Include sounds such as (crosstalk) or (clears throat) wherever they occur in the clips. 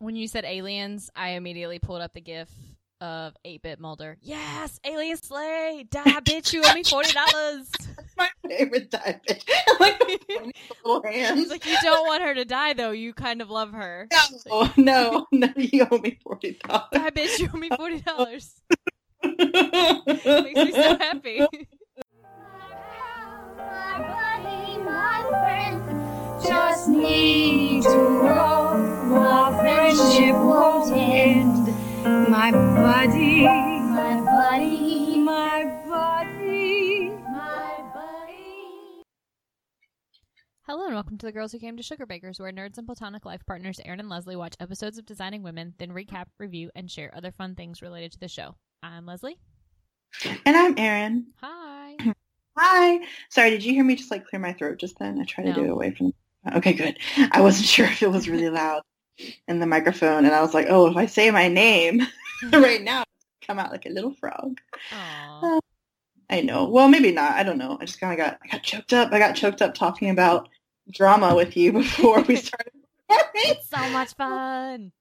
when you said aliens, I immediately pulled up the GIF of 8-bit Mulder. Yes, alien slay. Die, bitch. You owe me forty dollars. (laughs) My favorite type. (laughs) like (laughs) little hands. Like you don't want her to die though. You kind of love her. No, no, no. You owe me forty dollars. Die, bitch. You owe me forty dollars. Makes me so happy. My buddy, my friend, just need to know our friendship won't end. My buddy, my buddy, my buddy, my buddy. Hello and welcome to the Girls Who Came to Sugar Bakers, where nerds and platonic life partners Erin and Leslie watch episodes of Designing Women, then recap, review, and share other fun things related to the show. I'm Leslie. And I'm Erin. Hi. (clears throat) Hi. Sorry, did you hear me just like clear my throat just then? I tried No. to do it away from. Okay, good. I wasn't (laughs) sure if it was really loud in the microphone, and I was like, oh, if I say my name (laughs) right now, come out like a little frog. Aw. Um, I know. Well, maybe not. I don't know. I just kind of got I got choked up. I got choked up talking about drama with you (laughs) before we started. It's so much fun.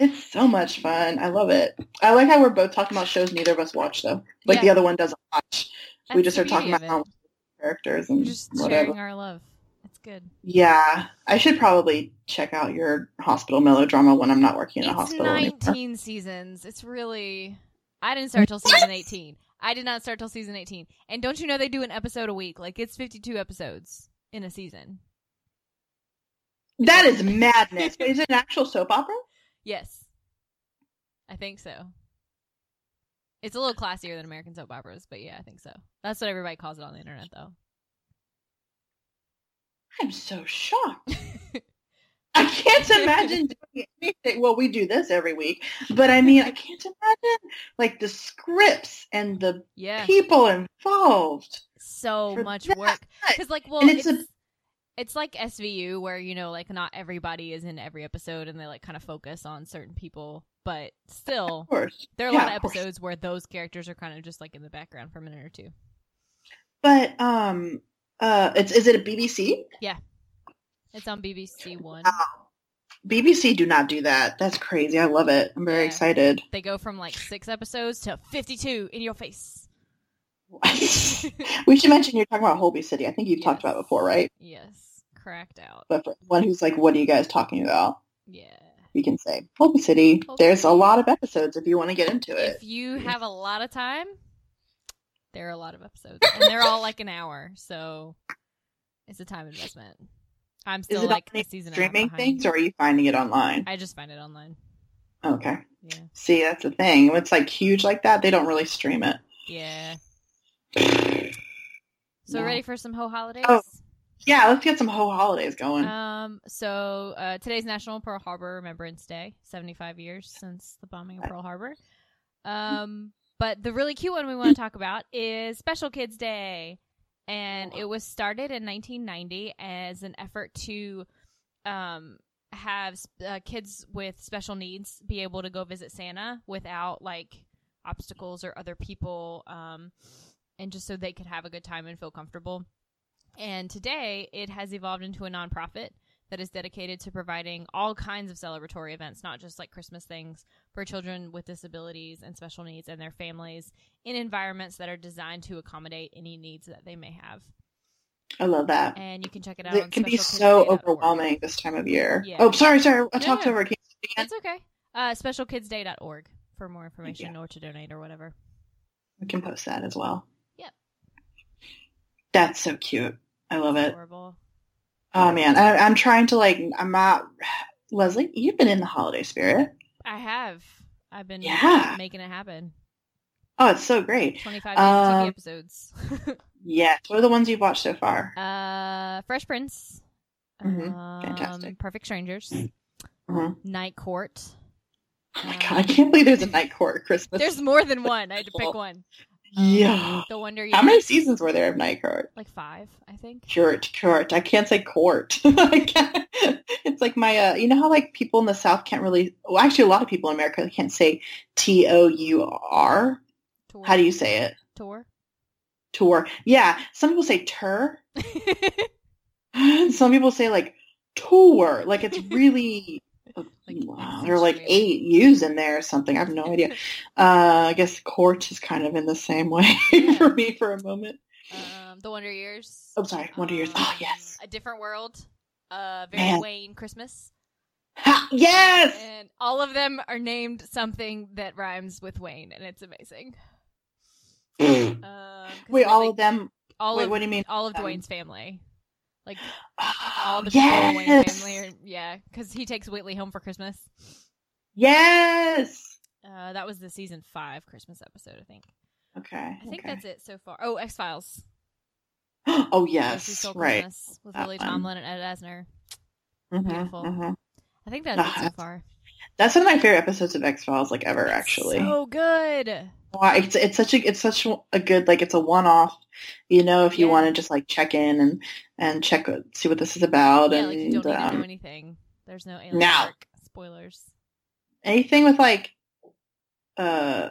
It's so much fun. I love it. I like how we're both talking about shows neither of us watch though. Like the other one doesn't watch. we just are talking about of it. how characters We're and just whatever. sharing our love. Good. Yeah, I should probably check out your hospital melodrama when I'm not working in a It's hospital anymore. 19 seasons. It's really. I didn't start till season 18. I did not start till season 18. And don't you know they do an episode a week? Like it's 52 episodes in a season. That is madness. Is it an actual soap opera? Yes. I think so. It's a little classier than American soap operas, but yeah, I think so. That's what everybody calls it on the internet, though. I'm so shocked. (laughs) I can't imagine doing anything. Well, we do this every week, but I mean, I can't imagine like the scripts and the Yeah. people involved. So much that. work. Because, like, well, And it's, it's it's, like SVU, where, you know, like, not everybody is in every episode and they, like, kind of focus on certain people, but still, course, there are a Yeah, lot of of course. episodes where those characters are kind of just, like, in the background for a minute or two. but um, uh, it's is it a BBC? Yeah, it's on BBC One. Wow. BBC do not do that. That's crazy. I love it. I'm very Yeah. excited. They go from, like, six episodes to 52 in your face. (laughs) we should mention you're talking about Holby City. I think you've talked about it before, right? Yes. Cracked out. But for one who's like, what are you guys talking about? Yeah. We can say Holby City. Holby There's a lot of episodes if you want to get into it. If you have a lot of time, there are a lot of episodes, and they're all like an hour, so it's a time investment. I'm still like a season and a half streaming things, or are you finding it online? I just find it online. Okay. Yeah, See, that's the thing. When it's like huge like that, they don't really stream it. yeah. (sighs) So No. ready for some ho holidays? Oh. Yeah, let's get some ho holidays going. Um. So uh, today's National Pearl Harbor Remembrance Day. Seventy-five years since the bombing of Pearl Harbor. Um. But the really cute one we want to talk about is Special Kids Day, and it was started in 1990 as an effort to um have uh, kids with special needs be able to go visit Santa without like obstacles or other people, um, and just so they could have a good time and feel comfortable. And today it has evolved into a nonprofit that is dedicated to providing all kinds of celebratory events, not just like Christmas things, for children with disabilities and special needs and their families in environments that are designed to accommodate any needs that they may have. I love that. And you can check it out. on It can be so overwhelming this time of year. Yeah. Oh, sorry, sorry. I talked no. over. Can you say it again? That's okay. Uh, specialkidsday.org for more information or to donate or whatever. We can post that as well. Yep. That's so cute. I love it. Oh man, I, I'm trying to like. I'm not. Leslie, you've been in the holiday spirit. I have. I've been Yeah. making it happen. Oh, it's so great. 25 days TV Um, episodes. (laughs) Yes. What are the ones you've watched so far? uh, Fresh Prince. Mhm. Um, Fantastic. Perfect Strangers. Mhm. Night Court. Oh my god, I can't believe there's a night court Christmas. There's more than one. I had to pick one. Um, yeah. The Wonder How many seasons were there of night court? Like five, I think. Court, court. I can't say court. (laughs) Can't- it's like my, uh, you know how like people in the South can't really, well, actually a lot of people in America can't say T O U R. Tour. How do you say it? Tour. Tour. Yeah. Some people say tur. (laughs) (laughs) Some people say like tour. Like it's really like wow. there are like eight U's in there or something. I have no idea. (laughs) Uh, I guess Court is kind of in the same way (laughs) Yeah. for me for a moment. Um, the Wonder Years. Oh, sorry, Wonder Years. Oh, Um, yes. A Different World. Uh, Very Man. Wayne Christmas. Ha, yes. And all of them are named something that rhymes with Wayne, and it's amazing. Um, 'cause Wait, all really- of them. all wait, of what do you mean? all of Um, Dwayne's family, like Oh, all (gasps) the people in Wayne's yes. family, are, yeah, because he takes Whitley home for Christmas. Yes. Uh, that was the season five Christmas episode, I think. Okay. I think okay. that's it so far. Oh, X Files. (gasps) oh yes, right. Christmas with That Lily one. Tomlin and Ed Asner. Mhm, Beautiful. mhm. I think that's Ah, it so far. That's one of my favorite episodes of X Files, like ever. Actually, so good. Wow, it's it's such a it's such a good like it's a one off. You know, if you Yeah. want to just like check in and and check see what this is about, Yeah, and like you don't um, know anything. There's no alien No. arc. spoilers. anything with like uh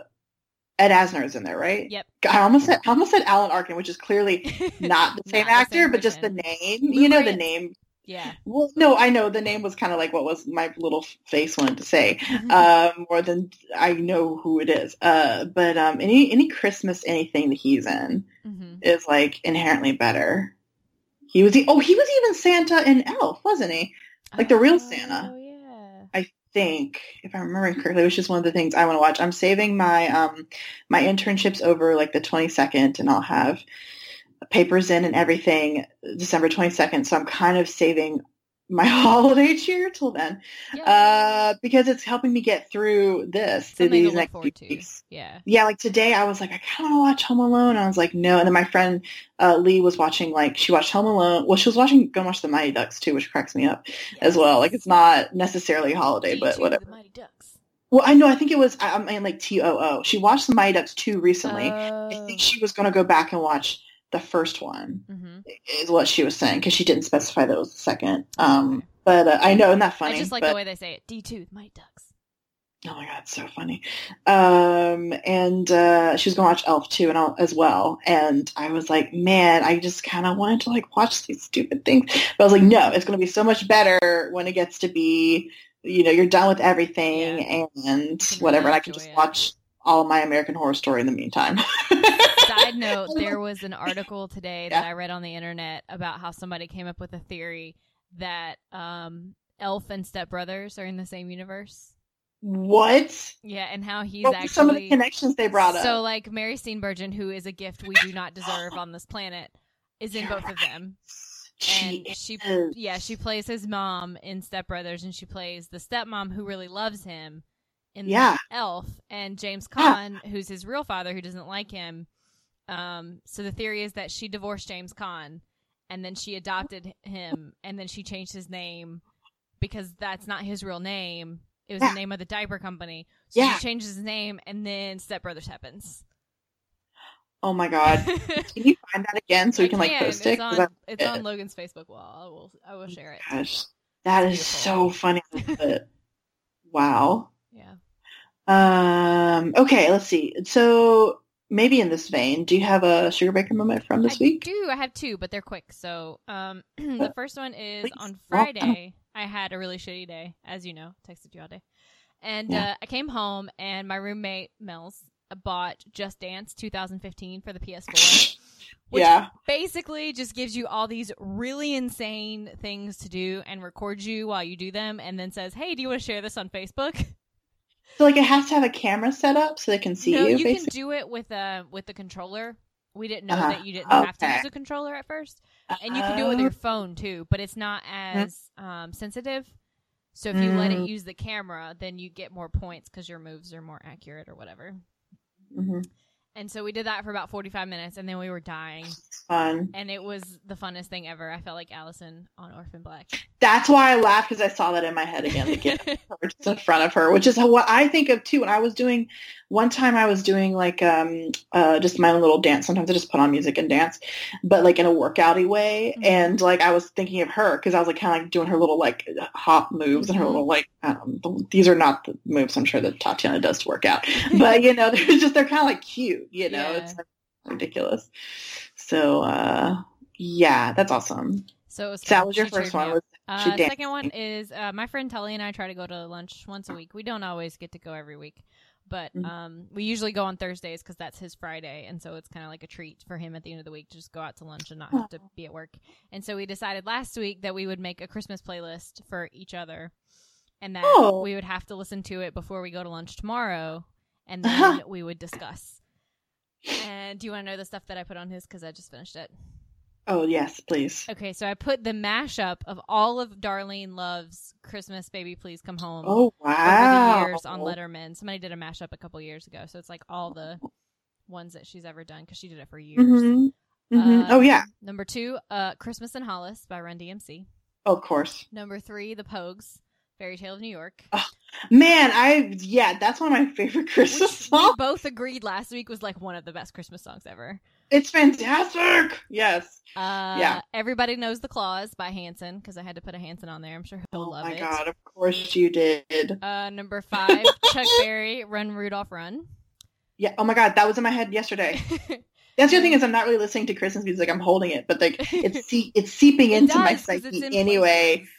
Ed Asner is in there, right? Yep. I almost said I almost said Alan Arkin, which is clearly (laughs) not the same Not the actor, same but just the name. Lou you know, the name. Yeah. Well, no, I know the name was kind of like what was my little face wanted to say, Mm-hmm. um, more than I know who it is. Uh, but um, any any Christmas anything that he's in mm-hmm. is like inherently better. He was the oh he was even Santa in Elf, wasn't he? Like the real Santa. Oh yeah. I think, if I'm remembering correctly, which is one of the things I want to watch. I'm saving my um my internships over like the 22nd, and I'll have papers in and everything December 22nd. So I'm kind of saving my (laughs) holiday cheer till then, Yeah. uh, because it's helping me get through this through Something these next few weeks. Yeah. Yeah, like today I was like, I kind of want to watch Home Alone. And I was like, no. And then my friend uh, Lee was watching, like, she watched Home Alone. Well, she was watching, go watch The Mighty Ducks too, which cracks me up as well. Like, it's not necessarily a holiday, but whatever. The Mighty Ducks. Well, I know. I think it was. I I mean, like T O O. She watched the Mighty Ducks too recently. I Oh. think she was going to go back and watch the first one. hmm Is what she was saying because she didn't specify that it was the second. Um, but uh, I know, isn't that funny? I just like but, the way they say it. D two, Mighty Ducks. Oh my god, it's so funny. Um, and uh, she was going to watch Elf too, and all, as well. And I was like, man, I just kind of wanted to like watch these stupid things. But I was like, no, it's going to be so much better when it gets to be, you know, you're done with everything and can whatever, and I can just it. watch all my American Horror Story in the meantime. (laughs) Side (laughs) note, there (laughs) was an article today that Yeah. I read on the internet about how somebody came up with a theory that um, Elf and Step Brothers are in the same universe. what? Yeah, and how he's What actually some of the connections they brought up? so like Mary Steenburgen, who is a gift we do not deserve on this planet, is in You're both of them. she and she is. yeah she plays his mom in Step Brothers, and she plays the stepmom who really loves him in Yeah. Elf, and James Yeah. Caan, who's his real father, who doesn't like him. Um, so the theory is that she divorced James Caan, and then she adopted him, and then she changed his name because that's not his real name. It was Yeah. the name of the diaper company. So Yeah. she changes his name, and then Step Brothers happens. Oh my god. (laughs) Can you find that again so we I can like post it? It's on, it's on Logan's Facebook wall. I will I will share it. Gosh, that is beautiful. so funny. I love it. wow. (laughs) Yeah. Um. Okay. Let's see. So maybe in this vein, do you have a sugar baker moment from this I week? I do. I have two, but they're quick. So, um, (clears throat) the first one is Please. on Friday. I had a really shitty day, as you know. Texted you all day, and Yeah. uh, I came home and my roommate Mills bought Just Dance 2015 for the PS4. (laughs) Which yeah. basically just gives you all these really insane things to do and records you while you do them, and then says, "Hey, do you want to share this on Facebook?" (laughs) So like it has to have a camera set up so they can see no, you. you can do it with a with the controller. We didn't know Uh-huh. that you didn't have to use a controller at first, and you can do it with Oh. your phone too. But it's not as um, sensitive. So if you let it Mm. use the camera, then you get more points because your moves are more accurate or whatever. Mhm. And so we did that for about forty five minutes, and then we were dying, fun. and it was the funnest thing ever. I felt like Alison on Orphan Black. That's why I laughed because I saw that in my head again. Again. (laughs) just in front of her, which is what I think of too. When I was doing one time, I was doing like um uh just my own little dance. Sometimes I just put on music and dance, but like in a workouty way. Mhm. And like I was thinking of her because I was like kind of like doing her little like hop moves and her Mhm. little like um, these are not the moves I'm sure that Tatiana does to work out, (laughs) but you know (laughs) they're just they're kind of like cute. You know, Yeah. it's like, ridiculous. So uh yeah, that's awesome. So was that was your She first one was Uh, second one is uh, my friend Tully and I try to go to lunch once a week. We don't always get to go every week, but Mhm. um, we usually go on Thursdays because that's his Friday, and so it's kind of like a treat for him at the end of the week to just go out to lunch and not have to be at work. And so we decided last week that we would make a Christmas playlist for each other, and that Oh. we would have to listen to it before we go to lunch tomorrow, and (laughs) then we would discuss. And do you want to know the stuff that I put on his? Because I just finished it. Oh yes, please. Okay, so I put the mashup of all of Darlene Love's Christmas Baby Please Come Home Oh over wow. the years on Letterman. Somebody did a mashup a couple years ago, so it's like all the ones that she's ever done because she did it for years. hmm hmm Uh, oh yeah. Number two, uh, Christmas in Hollis by Run DMC. Oh, of course. Number three, The Pogues, Fairy Tale of New York. Oh, Man, I yeah, that's one of my favorite Christmas Which we both agreed last week was like one of the best Christmas songs ever. It's fantastic. Yes. Uh, Yeah. Everybody Knows the Claus by Hanson because I had to put a Hanson on there. I'm sure he'll Oh love it. Oh my god, of course you did. Uh, number five, (laughs) Chuck Berry, Run Rudolph Run. Yeah. Oh my god, that was in my head yesterday. (laughs) That's the other thing is I'm not really listening to Christmas music. I'm holding it, but like it's (laughs) see, it's seeping It into my does, it's psyche in anyway. places.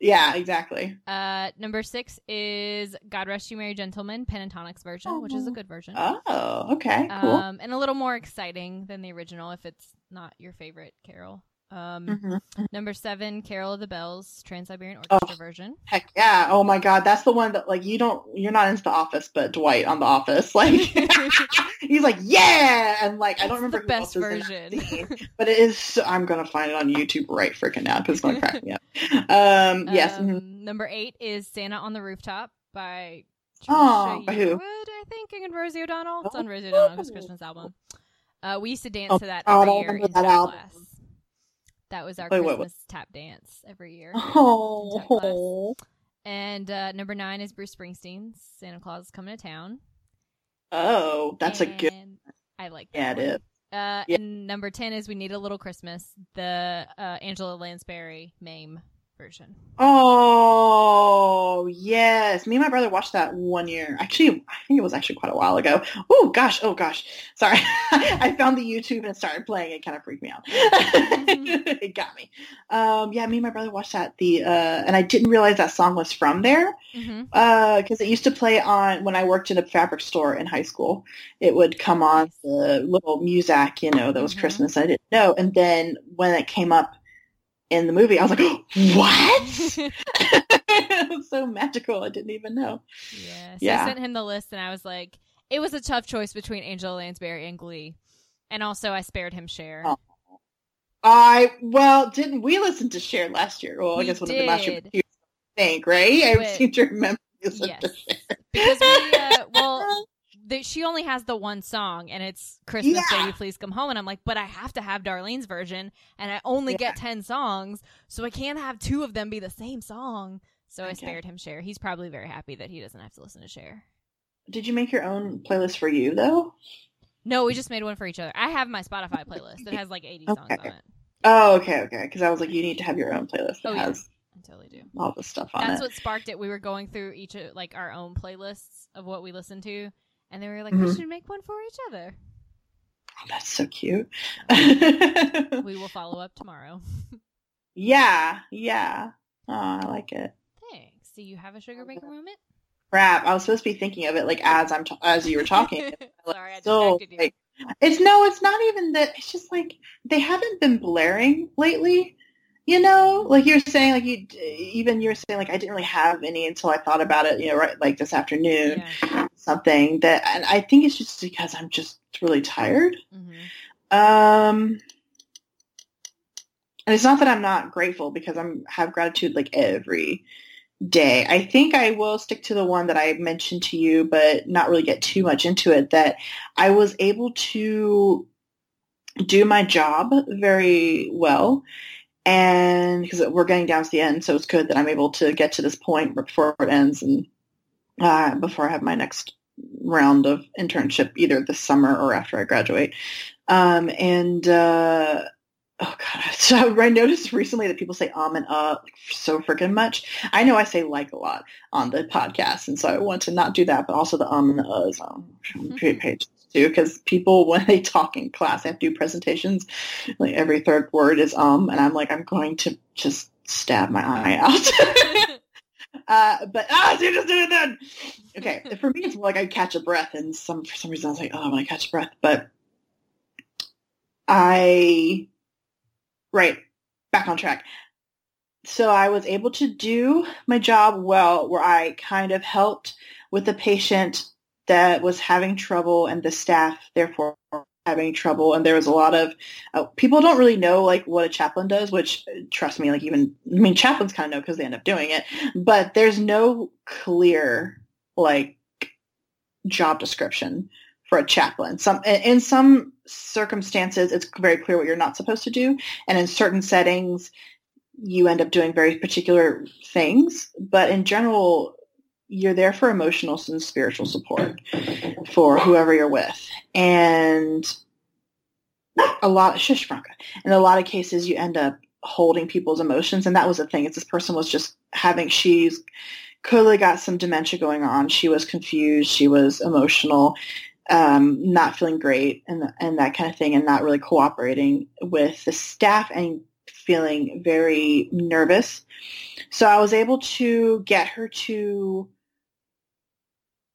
Yeah, exactly. Uh, number six is God Rest You Merry Gentlemen, Pentatonix version, which is a good version. Oh, okay, cool. Um, and a little more exciting than the original if it's not your favorite carol. Um, Mhm. Number seven, Carol of the Bells, Trans Siberian Oh. Orchestra version. Heck yeah! Oh my god, that's the one that like you don't you're not into the Office, but Dwight on the Office, (laughs) like (laughs) he's like yeah, and like I don't It's remember the best else is in that version. (laughs) but it is. I'm gonna find it on YouTube right freaking now because it's gonna crack me up. Um, yes. Um, mhm. Number eight is Santa on the Rooftop by Oh, by who? I think, and Rosie O'Donnell. It's on Rosie O'Donnell's Oh. Christmas album. Uh, we used to dance Oh, to that every I year remember in that album. class. That was our Wait, what- Christmas tap dance every year. Oh, And uh, number nine is Bruce Springsteen's Santa Claus is Coming to Town. oh, that's a good. And I like that. Yeah, it one. is. Uh, Yeah. And number 10 is We Need a Little Christmas, the uh, Angela Lansbury MAME version. Oh yes, me and my brother watched that one year. Actually, I think it was actually quite a while ago. Oh gosh, oh gosh, sorry. (laughs) I found the YouTube and started playing. It kind of freaked me out. (laughs) it got me. Um, yeah, me and my brother watched that. The uh, and I didn't realize that song was from there because it used to play on when I worked in a fabric store in high school. It would come on the little music, you know, that was Mhm. Christmas. I didn't know, and then when it came up in the movie, I was like, (gasps) "What?" (laughs) (laughs) it was so magical. I didn't even know. Yeah. So Yeah. I sent him the list and I was like, it was a tough choice between Angela Lansbury and Glee. And also, I spared him Cher. Oh. I well, didn't we listen to Cher last year? Well, I guess one of the last year. think, right? I seem to remember. Yes. to Because we, uh, well, (laughs) the, she only has the one song and it's Christmas Yeah. Baby Please Come Home. And I'm like, but I have to have Darlene's version and I only Yeah. get 10 songs. So I can't have two of them be the same song. So I spared him Cher. He's probably very happy that he doesn't have to listen to Cher. Did you make your own playlist for you though? No, we just made one for each other. I have my Spotify playlist. It has like 80 (laughs) songs on it. Oh, okay, okay. Because I was like, you need to have your own playlist that Oh, yeah. has I totally do. all the stuff on it. That's it. what sparked it. We were going through each of like our own playlists of what we listen to, and they were like, "We Mhm. should make one for each other." Oh, that's so cute. (laughs) We will follow up tomorrow. yeah, yeah. Oh, I like it. Thanks. Do you have a sugar baker moment? Crap, I was supposed to be thinking of it like as I'm ta- as you were talking. (laughs) Sorry, I So distracted you. like, it's no, it's not even that. It's just like they haven't been blaring lately. You know, like you're saying, like you even you're saying, like I didn't really have any until I thought about it. You know, right, like this afternoon, yeah. something that, and I think it's just because I'm just really tired. hmm Um, and it's not that I'm not grateful because I'm have gratitude like every day. I think I will stick to the one that I mentioned to you, but not really get too much into it. That I was able to do my job very well. And because we're getting down to the end, so it's good that I'm able to get to this point before it ends and uh, before I have my next round of internship, either this summer or after I graduate. Um, and uh, oh god, (laughs) so I noticed recently that people say um and uh like, so freaking much. I know I say like a lot on the podcast, and so I want to not do that, but also the um and the uhs on pages too, because people (laughs) when they talk in class, I have to do presentations. Like every third word is um, and I'm like, I'm going to just stab my eye (laughs) out. (laughs) uh, but ah, so you just did it then. Okay, for me, it's more like I catch a breath, and some for some reason I was like, oh, I want to catch a breath, but I right back on track. So I was able to do my job well, where I kind of helped with the patient that was having trouble, and the staff therefore having trouble. And there was a lot of uh, people don't really know like what a chaplain does which trust me like even i mean chaplains kind of know because they end up doing it. But there's no clear like job description for a chaplain. Some in some circumstances it's very clear what you're not supposed to do. And in certain settings you end up doing very particular things. But in general you're there for emotional and spiritual support for whoever you're with. And a lot, shush, Franca. In a lot of cases, you end up holding people's emotions. And that was the thing is this person was just having, she's clearly got some dementia going on. She was confused. She was emotional, um, not feeling great and, and that kind of thing and not really cooperating with the staff and feeling very nervous. So I was able to get her to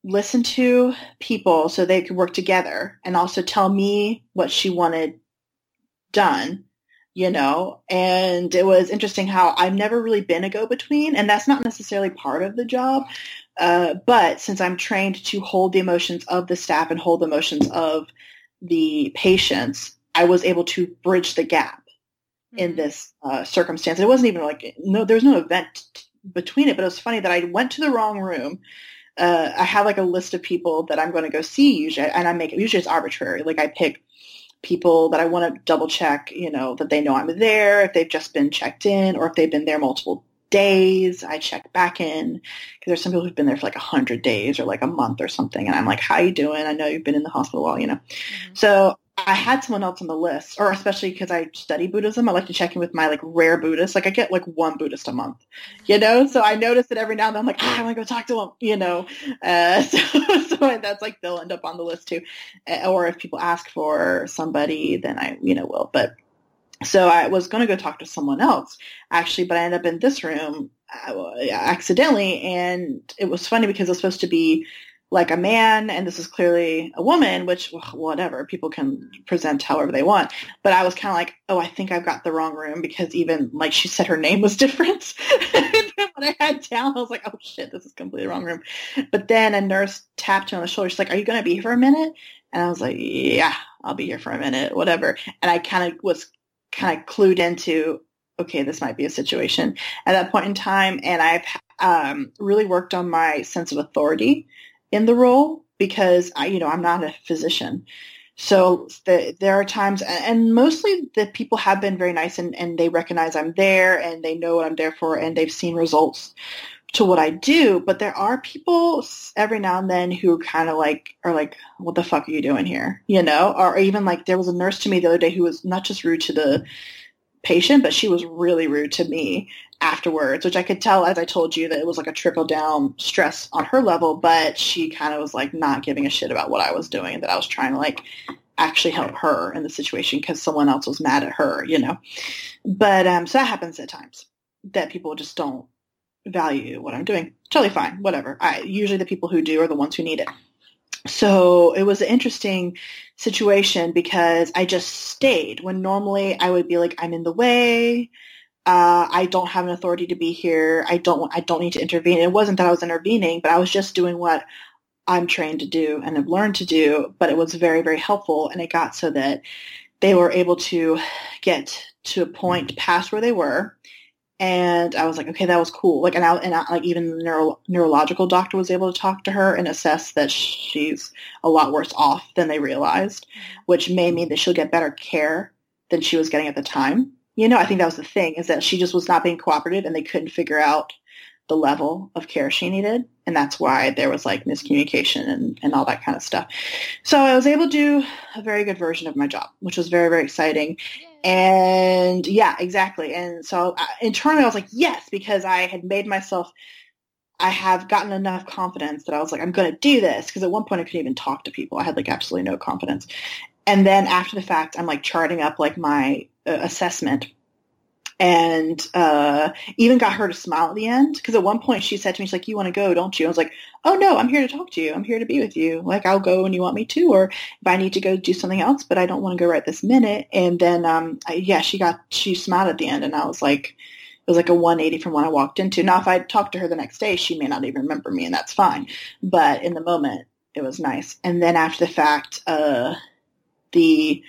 listen to people so they could work together and also tell me what she wanted done you know and it was interesting how i've never really been a go-between and that's not necessarily part of the job uh, but since i'm trained to hold the emotions of the staff and hold the emotions of the patients i was able to bridge the gap mm-hmm. in this uh, circumstance it wasn't even like no there was no event between it but it was funny that i went to the wrong room uh, I have like a list of people that I'm going to go see usually, and I make it usually it's arbitrary. Like I pick people that I want to double check, you know, that they know I'm there, if they've just been checked in, or if they've been there multiple days. I check back in because there's some people who've been there for like a hundred days or like a month or something, and I'm like, "How you doing? I know you've been in the hospital a while, you know." Mm-hmm. So I had someone else on the list, or especially because I study Buddhism, I like to check in with my like rare Buddhists. Like I get like one Buddhist a month, you know. So I notice that every now and then I'm like, ah, I want to go talk to them, you know. Uh, (laughs) so, so that's like they'll end up on the list too. Or if people ask for somebody, then I you know will. But so I was going to go talk to someone else actually, but I ended up in this room uh, accidentally, and it was funny because it was supposed to be like a man and this is clearly a woman, which whatever, people can present however they want. But I was kind of like, oh, I think I've got the wrong room because even like she said her name was (laughs) different. when I had down, I was like, oh shit, this is completely wrong room. But then a nurse tapped me on the shoulder. She's like, are you going to be here for a minute? And I was like, yeah, I'll be here for a minute, whatever. And I kind of was kind of clued into, okay, this might be a situation at that point in time. And I've um, really worked on my sense of authority in the role because I, you know, I'm not a physician. So the, there are times, and mostly the people have been very nice and, and they recognize I'm there and they know what I'm there for and they've seen results to what I do. But there are people every now and then who kind of like are like, "What the fuck are you doing here?" You know, or even like there was a nurse to me the other day who was not just rude to the patient, but she was really rude to me afterwards, which I could tell, as I told you, that it was like a trickle down stress on her level, but she kind of was like not giving a shit about what I was doing and that I was trying to like actually help her in the situation because someone else was mad at her, you know. But um, so that happens at times that people just don't value what I'm doing. Totally fine, whatever. I usually the people who do are the ones who need it. So it was an interesting situation because I just stayed when normally I would be like, I'm in the way uh, I don't have an authority to be here. I don't, I don't need to intervene. It wasn't that I was intervening, but I was just doing what I'm trained to do and have learned to do. But it was very, very helpful. And it got so that they were able to get to a point past where they were. And I was like, okay, that was cool. Like, and, I, and I, like even the neuro, neurological doctor was able to talk to her and assess that she's a lot worse off than they realized, which may mean that she'll get better care than she was getting at the time you know, I think that was the thing is that she just was not being cooperative and they couldn't figure out the level of care she needed. And that's why there was like miscommunication and, and all that kind of stuff. So I was able to do a very good version of my job, which was very, very exciting. And yeah, exactly. And so uh, internally I was like, yes, because I had made myself, I have gotten enough confidence that I was like, I'm going to do this. Because at one point I couldn't even talk to people. I had like absolutely no confidence. And then after the fact, I'm like charting up like my assessment. and uh, even got her to smile at the end. Because at one point she said to me, she's like, you want to go, don't you? I was like, oh no, I'm here to talk to you. I'm here to be with you. Like I'll go when you want me to, or if I need to go do something else, but I don't want to go right this minute. And then, um, I, yeah, she got, she smiled at the end and I was like, it was like a 180 from when I walked into. Now, if I talked to her the next day, she may not even remember me and that's fine. But in the moment, it was nice. And then after the fact, uh, the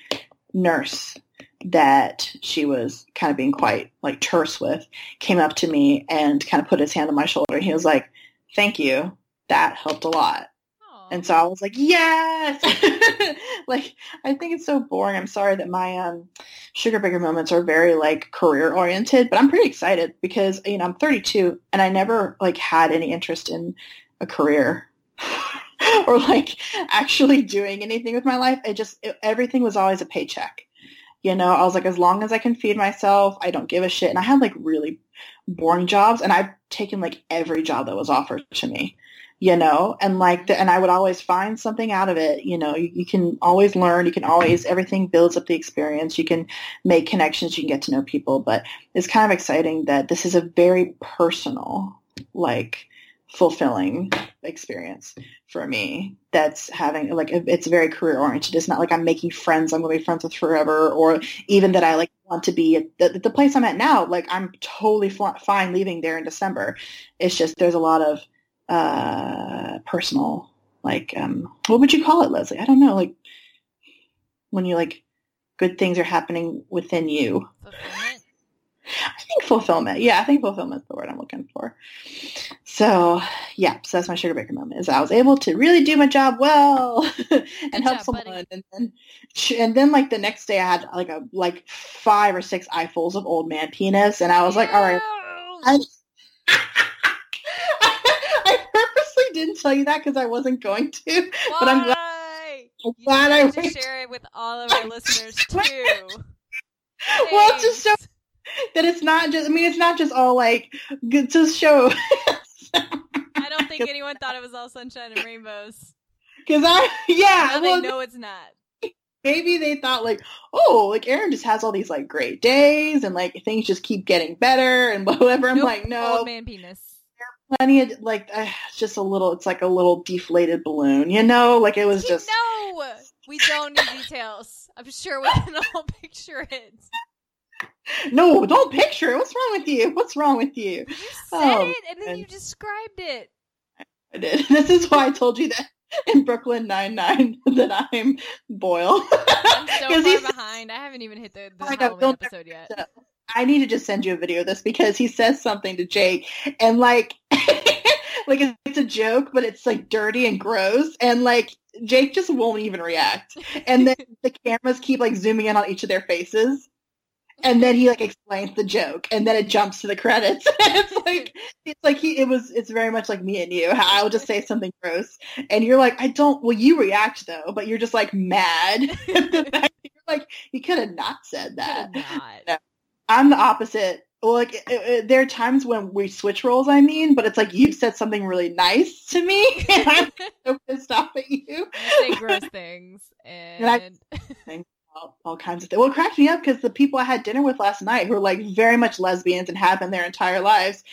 nurse that she was kind of being quite like terse with came up to me and kind of put his hand on my shoulder. He was like, thank you. That helped a lot. Aw. And so I was like, yes. (laughs) like, I think it's so boring. I'm sorry that my um, sugar baker moments are very like career oriented, but I'm pretty excited because, you know, I'm 32 and I never like had any interest in a career (laughs) or like actually doing anything with my life. It just, it, everything was always a paycheck. You know, I was like, as long as I can feed myself, I don't give a shit. And I had like really boring jobs and I've taken like every job that was offered to me you know? And like the, and i would always find something out of it you know? You, you can always learn you can always everything builds up the experience you can make connections you can get to know people. But it's kind of exciting that this is a very personal like fulfilling experience for me that's having like it's very career oriented it's not like i'm making friends i'm going to be friends with forever or even that i like want to be at the, the place i'm at now like i'm totally fine leaving there in december it's just there's a lot of uh personal like um what would you call it leslie i don't know like when you like good things are happening within you Fulfillment. (laughs) I think fulfillment. Yeah, I think fulfillment is the word I'm looking for. So, yeah, so that's my sugar baker moment. Is I was able to really do my job well (laughs) and help job, someone, buddy. and then and then like the next day I had like a like five or six eyefuls of old man penis, and I was like, all right, I, (laughs) I purposely didn't tell you that because I wasn't going to, but I'm glad, I'm glad I to share it with all of our (laughs) listeners too. Well, just so that it's not just. I mean, it's not just all like good to show. I don't think (laughs) anyone thought it was all sunshine and rainbows. Because I, yeah, Now well, they know it's not. maybe they thought like, oh, like Erin just has all these like great days and like things just keep getting better and (laughs) whatever. I'm Nope, like, no, Old man penis. plenty of like, uh, just a little. It's like a little deflated balloon, you know? Like it was just. know, we don't need details. I'm sure we can (laughs) all picture it. No, don't picture it. What's wrong with you? What's wrong with you? You said Oh, it, and then man. you described it. I did. (laughs) This is why I told you that in Brooklyn Nine Nine (laughs) that I'm Boyle. I'm so (laughs) far he's- behind. I haven't even hit the, the I Halloween episode yet. I need to just send you a video of this because he says something to Jake and like like it's a joke but it's like dirty and gross and like Jake just won't even react. And then the cameras keep like zooming in on each of their faces. And then he like explains the joke and then it jumps to the credits. (laughs) it's like it's like he it was it's very much like me and you. I'll just say something gross and you're like, I don't well you react though, but you're just like mad at the fact that you're like, you could have not said that. Not. I'm the opposite. Well, like it, it, there are times when we switch roles. I mean, but it's like you said something really nice to me, (laughs) and I'm so pissed off at you. You say gross things, (laughs) and I- All, all kinds of things. Well, it cracked me up because the people I had dinner with last night, who are like very much lesbians and have been their entire lives,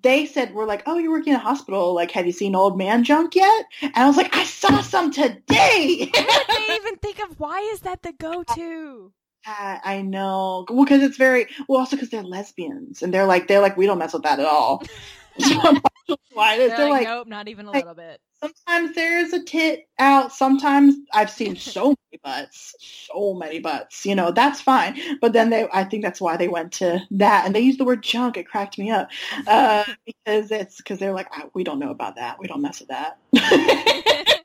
they said we're like, "Oh, you're working in a hospital. Like, have you seen old man junk yet?" And I was like, "I saw some today." (laughs) what would they (laughs) even think of? Why is that the go-to? I I know. Well, because it's very well, also because they're lesbians and they're like they're like we don't mess with that at all. (laughs) So that's why it is. They're, They're like, like, nope, not even a like- little bit. sometimes there's a tit out. Sometimes I've seen (laughs) so many butts, so many butts. You know that's fine. But then they, I think that's why they went to that and they used the word junk. It cracked me up uh, (laughs) because it's because they're like "Ah, we don't know about that. We don't mess with that. (laughs)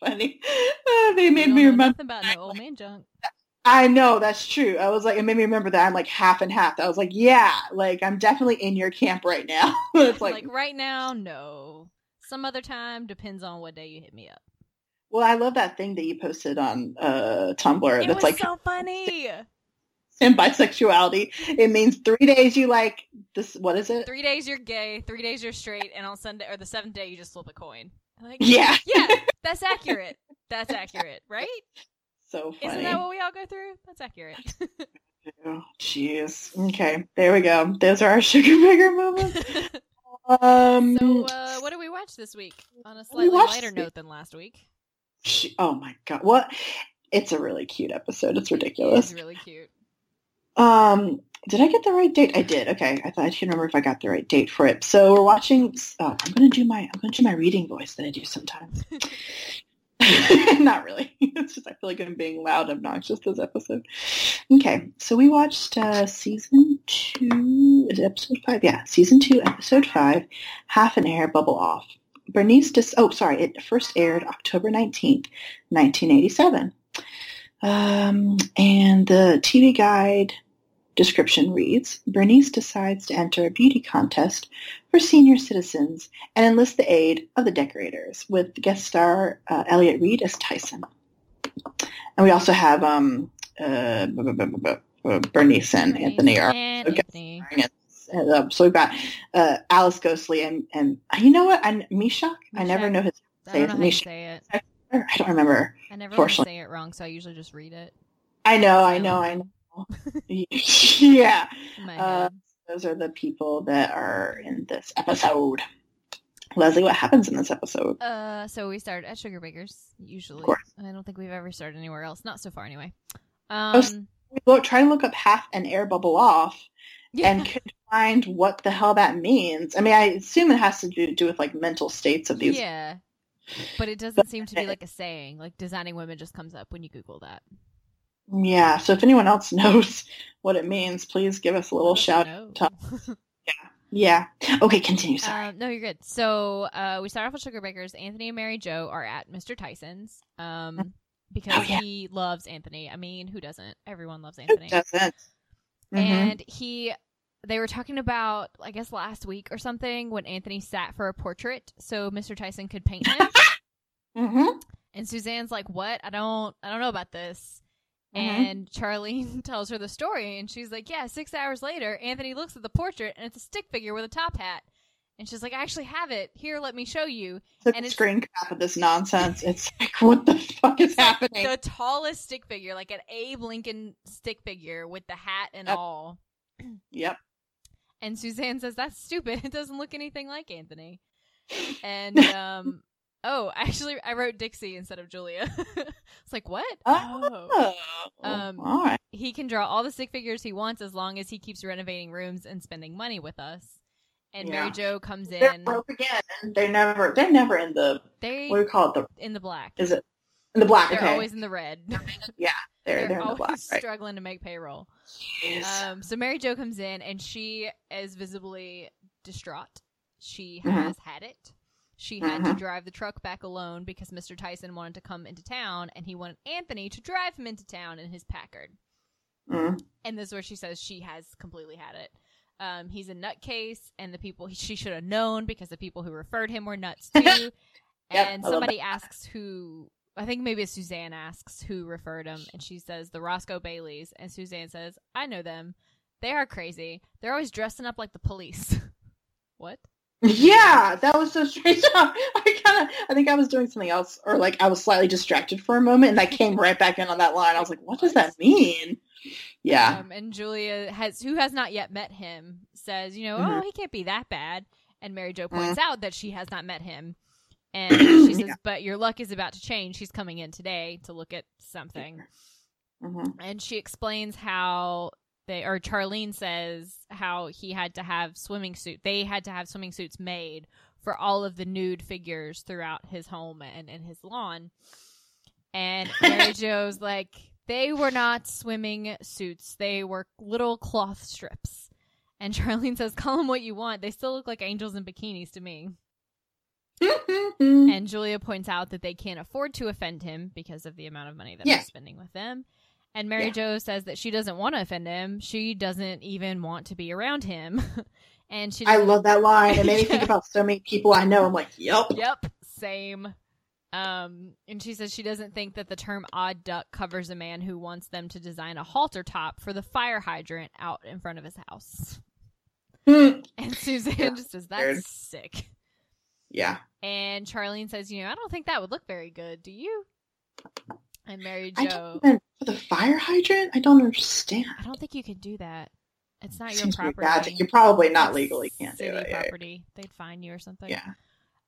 Funny. Uh, they made me remember. about no old man junk. I know that's true. I was like, it made me remember that I'm like half and half. I was like, yeah, like I'm definitely in your camp right now. (laughs) it's Like, like, right now, no. Some other time depends on what day you hit me up. well, I love that thing that you posted on uh, Tumblr. It that's was like so funny. (laughs) And bisexuality. It means three days you like this. What is it? Three days you're gay, three days you're straight, and on Sunday or the seventh day you just flip a coin. Like, Yeah, yeah, (laughs) that's accurate. That's accurate, right? So funny. Isn't that what we all go through? That's accurate. (laughs) Jeez. Okay, there we go. Those are our (laughs) sugar baker moments. (laughs) Um, so, uh, what did we watch this week? On a slightly lighter note than last week. she- oh my god, what? It's a really cute episode. It's ridiculous. was really cute. Um, did I get the right date? I did. Okay, I thought I can't remember if I got the right date for it. So we're watching. Uh, I'm gonna do my. I'm gonna do my reading voice that I do sometimes. (laughs) Not really. (laughs) It's just I feel like I'm being loud, and obnoxious this episode. Okay, so we watched uh, season two. Is episode five? Yeah, season two, episode five. Half an air, bubble off. Bernice. Dis- oh, sorry. It first aired October nineteenth, nineteen eighty-seven. Um, and the TV guide description reads, Bernice decides to enter a beauty contest for senior citizens and enlist the aid of the decorators with guest star uh, Elliot Reed as Tyson. And we also have um, uh, Bernice and Anthony are. Anthony. and, uh, so we've got uh, Alice Ghostley and, and you know what? I'm Mishak. I never know his I say don't it. know how you Nisha. say it. I don't remember. I never say it wrong, so I usually just read it I know, I know, I know. (laughs) yeah. Uh. Those are the people that are in this episode. Leslie, what happens in this episode? Uh, so we start at Sugar Bakers, usually. course. I don't think we've ever started anywhere else. Not so far, anyway. was- Um, We look, try and look up half an air bubble off yeah. and could find what the hell that means. I mean, I assume it has to do, do with like mental states of these. yeah. But it doesn't seem to be like a saying. Like designing women just comes up when you Google that. Yeah. So if anyone else (laughs) knows what it means, please give us a little shout. out. (laughs) Yeah. Yeah. Okay, continue. Sorry. Um, no, you're good. So uh, we start off with Sugar Bakers. Anthony and Mary Jo are at Mr. Tyson's um, because Oh, yeah. he loves Anthony. I mean, who doesn't? Everyone loves Who Anthony. doesn't? Mhm. And he, they were talking about, I guess last week or something, when Anthony sat for a portrait so Mr. Tyson could paint him. (laughs) Mhm. and Suzanne's like, "What? I don't, I don't know about this." Mhm. And Charlene (laughs) tells her the story, and she's like, "Yeah." Six hours later, Anthony looks at the portrait, and it's a stick figure with a top hat. And she's like, "I actually have it here. Let me show you." Took and a it's- screen cap of this nonsense. It's (laughs) like, what the fuck is It's like happening? the tallest stick figure, like an Abe Lincoln stick figure with the hat and Yep. all. (clears throat) Yep. And Suzanne says, That's stupid. (laughs) It doesn't look anything like Anthony. And, um, oh, (laughs) actually, I wrote Dixie instead of Julia. (laughs) it's like, what? Oh. Um, all right. He can draw all the stick figures he wants as long as he keeps renovating rooms and spending money with us. And Mary Yeah. Jo comes in. They're in. broke again. They're never. They're never in the. They What do we call it? The in the black. is it in the black? They're okay. always in the red. (laughs) yeah. They're They're they're in the always black. Right. struggling to make payroll. Jeez. Um, so Mary Jo comes in and she is visibly distraught. She Mhm. has had it. She had to Mhm. drive the truck back alone because Mr. Tyson wanted to come into town and he wanted Anthony to drive him into town in his Packard. Mm. And this is where she says she has completely had it. Um, he's a nutcase, and the people (laughs) she should have known because the people who referred him were nuts (laughs) too. And somebody asks who, I think maybe Suzanne asks who referred him, and she says the Roscoe Baileys, and Suzanne says, "I know them. They are crazy. They're always dressing up like the police." (laughs) what? Yeah, that was so strange. (laughs) I kind of, I think I was doing something else, or like I was slightly distracted for a moment, and I (laughs) came right back in on that line. I was like, "What does that mean?" Yeah, Um, and Julia has, who has not yet met him, says, "You know, Mhm. oh, he can't be that bad." And Mary Jo Mm-hmm. points out that she has not met him, and (clears throat) she says, Yeah. "But your luck is about to change. He's coming in today to look at something." hmm And she explains how they, or Charlene says how he had to have swimming suit. They had to have swimming suits made for all of the nude figures throughout his home and, and his lawn. And (laughs) Mary Jo's like, they were not swimming suits. They were little cloth strips. And (laughs) Charlene says, call them what you want. They still look like angels in bikinis to me. Mm-hmm. And Julia points out that they can't afford to offend him because of the amount of money that Yeah. they're spending with them. And Mary Yeah. Jo says that she doesn't want to offend him. She doesn't even want to be around him. (laughs) and she I love that line. It made me think (laughs) about so many people I know. I'm like, "Yep." Yep, same. Um, and she says she doesn't think that the term odd duck covers a man who wants them to design a halter top for the fire hydrant out in front of his house. Mm. (laughs) And Suzanne Yeah, just says, That's weird. sick. Yeah. And Charlene says, You know, I don't think that would look very good. Do you? And Mary I Jo. don't even, for the fire hydrant. I don't understand. I don't think you can do that. It's not your property. Yeah, You're probably not It's legally can't do it. Yeah, property. They'd fine you or something. Yeah. Um,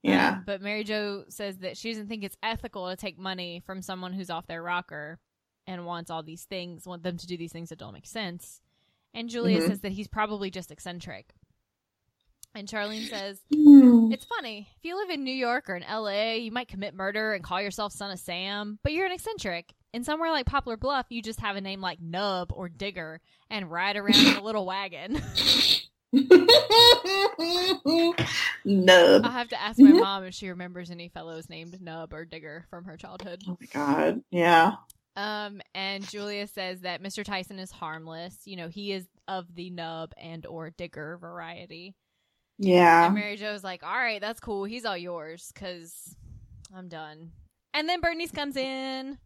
Yeah. but Mary Jo says that she doesn't think it's ethical to take money from someone who's off their rocker and wants all these things, want them to do these things that don't make sense. And Julia Mhm. says that he's probably just eccentric. And Charlene says, Hmm. It's funny. If you live in New York or in LA, you might commit murder and call yourself Son of Sam, but you're an eccentric. In somewhere like Poplar Bluff, you just have a name like Nub or Digger and ride around in a little wagon. (laughs) Nub. I'll have to ask my mom if she remembers any fellows named Nub or Digger from her childhood. Oh my god. Yeah. Um, and Julia says that Mr. Tyson is harmless. You know, he is of the Nub and or Digger variety. Yeah. And Mary Jo's like, all right, that's cool. He's all yours because I'm done. And then Bernice comes in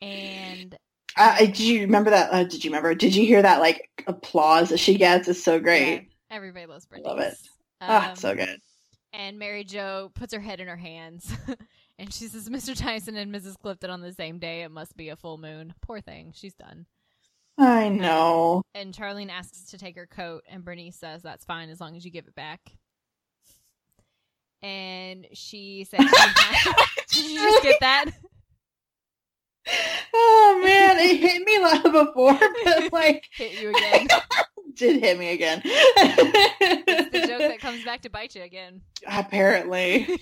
and Uh, did you remember that? Uh, did you remember? Did you hear that like applause that she gets? Is so great. yeah, everybody loves Bernice. Love it. Um, ah, so good. And Mary Jo puts her head in her hands (laughs) and she says, Mr. Tyson and Mrs. Clifton on the same day. It must be a full moon. Poor thing. She's done. I know. And Charlene asks to take her coat, and Bernice says that's fine as long as you give it back. And she says, (laughs) (laughs) "Did you just get that?" (laughs) Oh man, it hit me like before, but like Hit you again. did hit me again. It's the joke that comes back to bite you again. Apparently,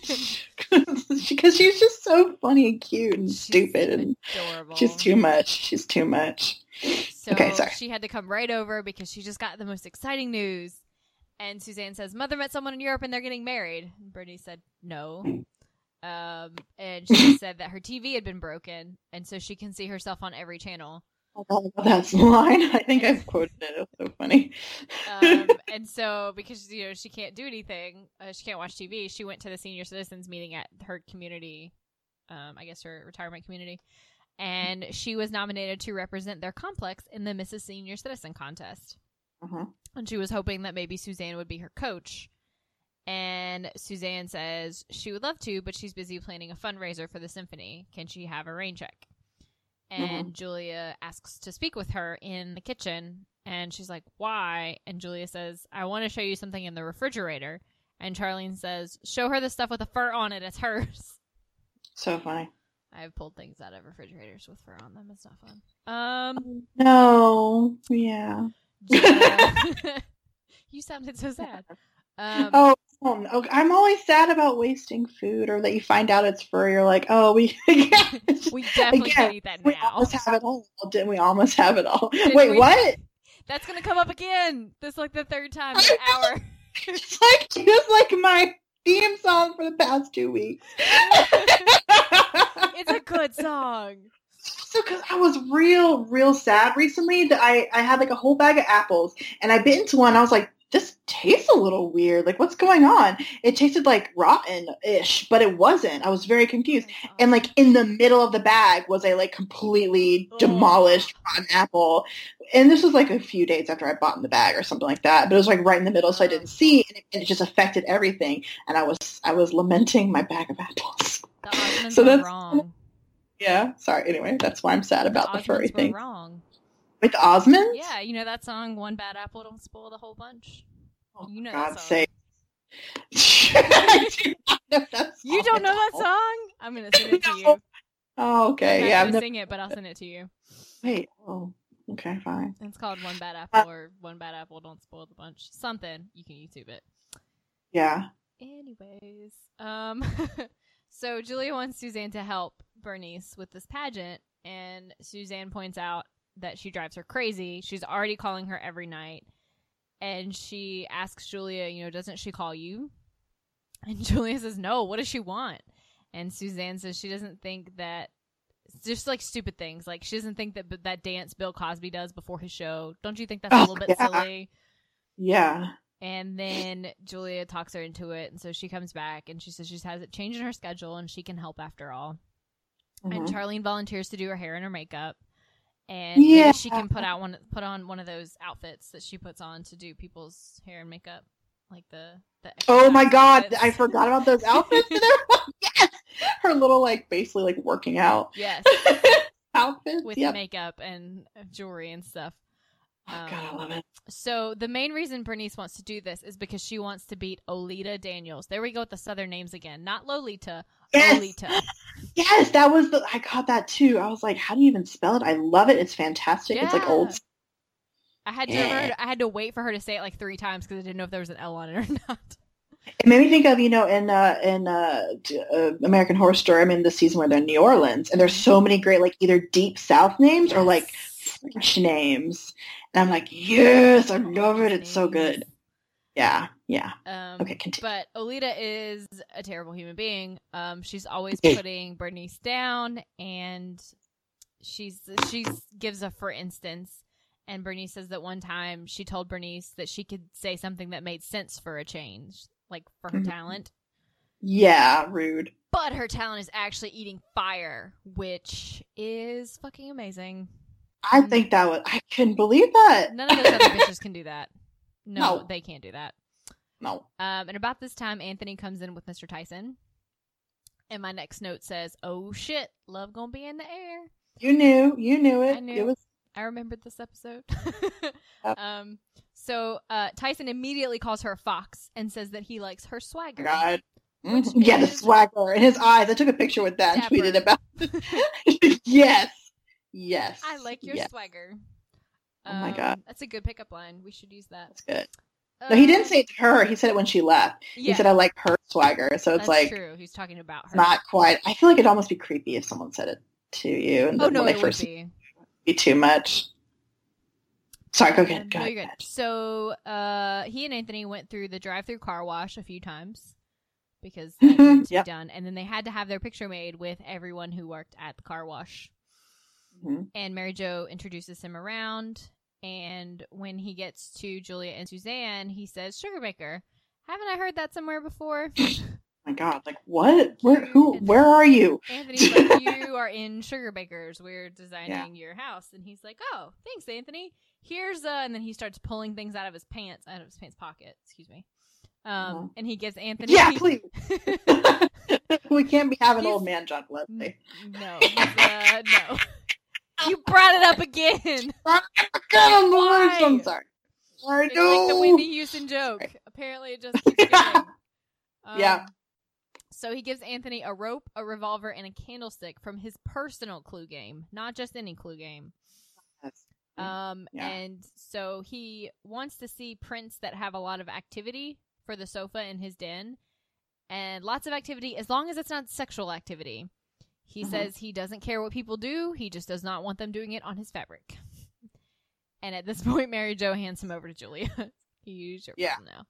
because she's just so funny and cute and She's stupid, and Adorable. she's too much. She's too much. So Okay, sorry. she had to come right over because she just got the most exciting news. And Suzanne says, "Mother met someone in Europe and they're getting married." And Bernie said, "No." (clears throat) Um, and she (laughs) said that her TV had been broken, and so she can see herself on every channel. I forgot about line. (laughs) I think I've quoted it. It was so funny. Um, (laughs) and so because you know she can't do anything, uh, she can't watch TV. She went to the senior citizens meeting at her community, um, I guess her retirement community, and she was nominated to represent their complex in the Mrs. Senior Citizen contest. uh-huh. and she was hoping that maybe Suzanne would be her coach. And Suzanne says she would love to, but she's busy planning a fundraiser for the symphony. Can she have a rain check? And Julia asks to speak with her in the kitchen, and she's like, "Why?" And Julia says, "I want to show you something in the refrigerator." And Charlene says, "Show her the stuff with the fur on it. It's hers." So funny. I've pulled things out of refrigerators with fur on them. It's not fun. Um, No. Yeah. Julia- (laughs) you sounded so sad. Um, oh, oh, no. I'm always sad about wasting food, or that you find out it's fur. You're like, oh, we (laughs) (laughs) again, it's we definitely again, can't eat that we almost have it all. Didn't we almost have it all? Did Wait, we? what? That's gonna come up again. This is like the third time in an hour. It's like just like my theme song for the past two weeks. It's a good song. So, because I was real, real sad recently that I, I had like a whole bag of apples and I bit into one. I was like, this tastes a little weird. Like, what's going on? It tasted like rotten-ish, but it wasn't. I was very oh confused. And like in the middle of the bag was a like completely Ugh. demolished rotten apple. And this was like a few days after I bought in the bag or something like that. But it was like right in the middle, so I didn't oh. see, and it, and it just affected everything. And I was I was lamenting my bag of apples. The Osmonds So were that's- wrong. Yeah, sorry. Anyway, that's why I'm sad about the, Osmonds furry thing. wrong. With the Osmonds? Yeah, you know that song, "One Bad Apple Don't Spoil the Whole Bunch." Oh, You know that God's song. sake. (laughs) Do not know that (laughs) You don't know that all. song? I'm gonna send it to you. (laughs) Oh, I'm okay. Yeah. I've gonna sing it, but I'll send it to you. Wait. Oh, okay, fine. It's called "One Bad Uh, Apple" or "One Bad Apple Don't Spoil the Bunch." Something you can YouTube it. Yeah. Anyways, um, so Julia wants Suzanne to help Bernice with this pageant, and Suzanne points out that she drives her crazy. She's already calling her every night, and she asks Julia, you know, doesn't she call you? And (laughs) Julia says, no. What does she want? And Suzanne says she doesn't think that. Just like stupid things, like she doesn't think that that dance Bill Cosby does before his show. Don't you think that's a Oh, little bit yeah. silly? Yeah. And then Julia talks her into it, and so she comes back and she says she has it changed in her schedule and she can help after all. And Mhm. Charlene volunteers to do her hair and her makeup, and Yeah. she can put out one put on one of those outfits that she puts on to do people's hair and makeup, like the the. Oh my exercise god, outfits. I forgot about those outfits. (laughs) (laughs) yes, her little like basically like working out Yes, (laughs) outfits. with Yep. makeup and jewelry and stuff. Oh god, I Um, love it. So the main reason Bernice wants to do this is because she wants to beat Olita Daniels. There we go with the southern names again. Not Lolita, Yes, Olita. yes, that was the. I caught that too. I was like, how do you even spell it? I love it. It's fantastic. It's like old. I had to Yeah. I had to wait for her to say it like three times because I didn't know if there was an L on it or (laughs) not. It made me think of you know in uh, in uh, uh, American Horror Story. I'm in the season where they're in New Orleans, and there's so many great like either deep South names or like French names, and I'm like, yes, I love it. It's so good. Yeah, yeah. Um, Okay, continue. But Olita is a terrible human being. Um, she's always putting Bernice down, and she's she's gives a for instance. And Bernice says that one time she told Bernice that she could say something that made sense for a change, like for her Mhm. talent. Yeah, rude. But her talent is actually eating fire, which is fucking amazing. I think that was. I couldn't believe that. None of those other (laughs) bitches can do that. No, No. they can't do that. No. Um, and about this time, Anthony comes in with Mr. Tyson. And my next note says, "Oh shit, love gonna be in the air." You knew. You knew it. I knew. It was. I remembered this episode. (laughs) Yep. um, so uh, Tyson immediately calls her a fox and says that he likes her Oh swagger. God. Which Mhm. Yeah, the swagger in his eyes. I took a picture with that and tweeted about. (laughs) yes. Yes. I like your Yes, swagger. Oh my Um, God. that's a good pickup line. We should use that. that's good. No, he didn't Um, say it to her. He said it when she left. Yeah, He said, "I like her swagger." So it's that's like true. He's talking about her. not quite. I feel like it'd almost be creepy if someone said it to you, and oh no, when they would first be. be too much. Sorry, go Um, ahead. Go no, ahead. you're good. So uh, he and Anthony went through the drive-through car wash a few times because that needed to Yep. be done, and then they had to have their picture made with everyone who worked at the car wash. Mhm. And Mary Jo introduces him around, and when he gets to Julia and Suzanne, he says, "Sugar "Sugarbaker, haven't I heard that somewhere before?" (laughs) my God, like what? Where? Who? Where are you? Anthony's like, "You are in Sugarbaker's. We're (laughs) designing your house," and he's like, "Oh, thanks, Anthony. Here's uh," and then he starts pulling things out of his pants, out of his pants pocket. Excuse me. Um, Uh-huh. and he gives Anthony. Yeah, (laughs) please. we can't be having He's- old man John Leslie. no, he's, uh, no. You brought it up again. (laughs) I got on the Why? I'm sorry. I It's like the know. Whitney Houston joke. Sorry. Apparently, it just keeps going. (laughs) Um, Yeah. So he gives Anthony a rope, a revolver, and a candlestick from his personal clue game, not just any clue game. Um, Yeah. and so he wants to see prints that have a lot of activity for the sofa in his den, and lots of activity as long as it's not sexual activity. He Mhm. says he doesn't care what people do; he just does not want them doing it on his fabric. And at this (laughs) point, Mary Jo hands him over to Julia. (laughs) He's your Yeah. now.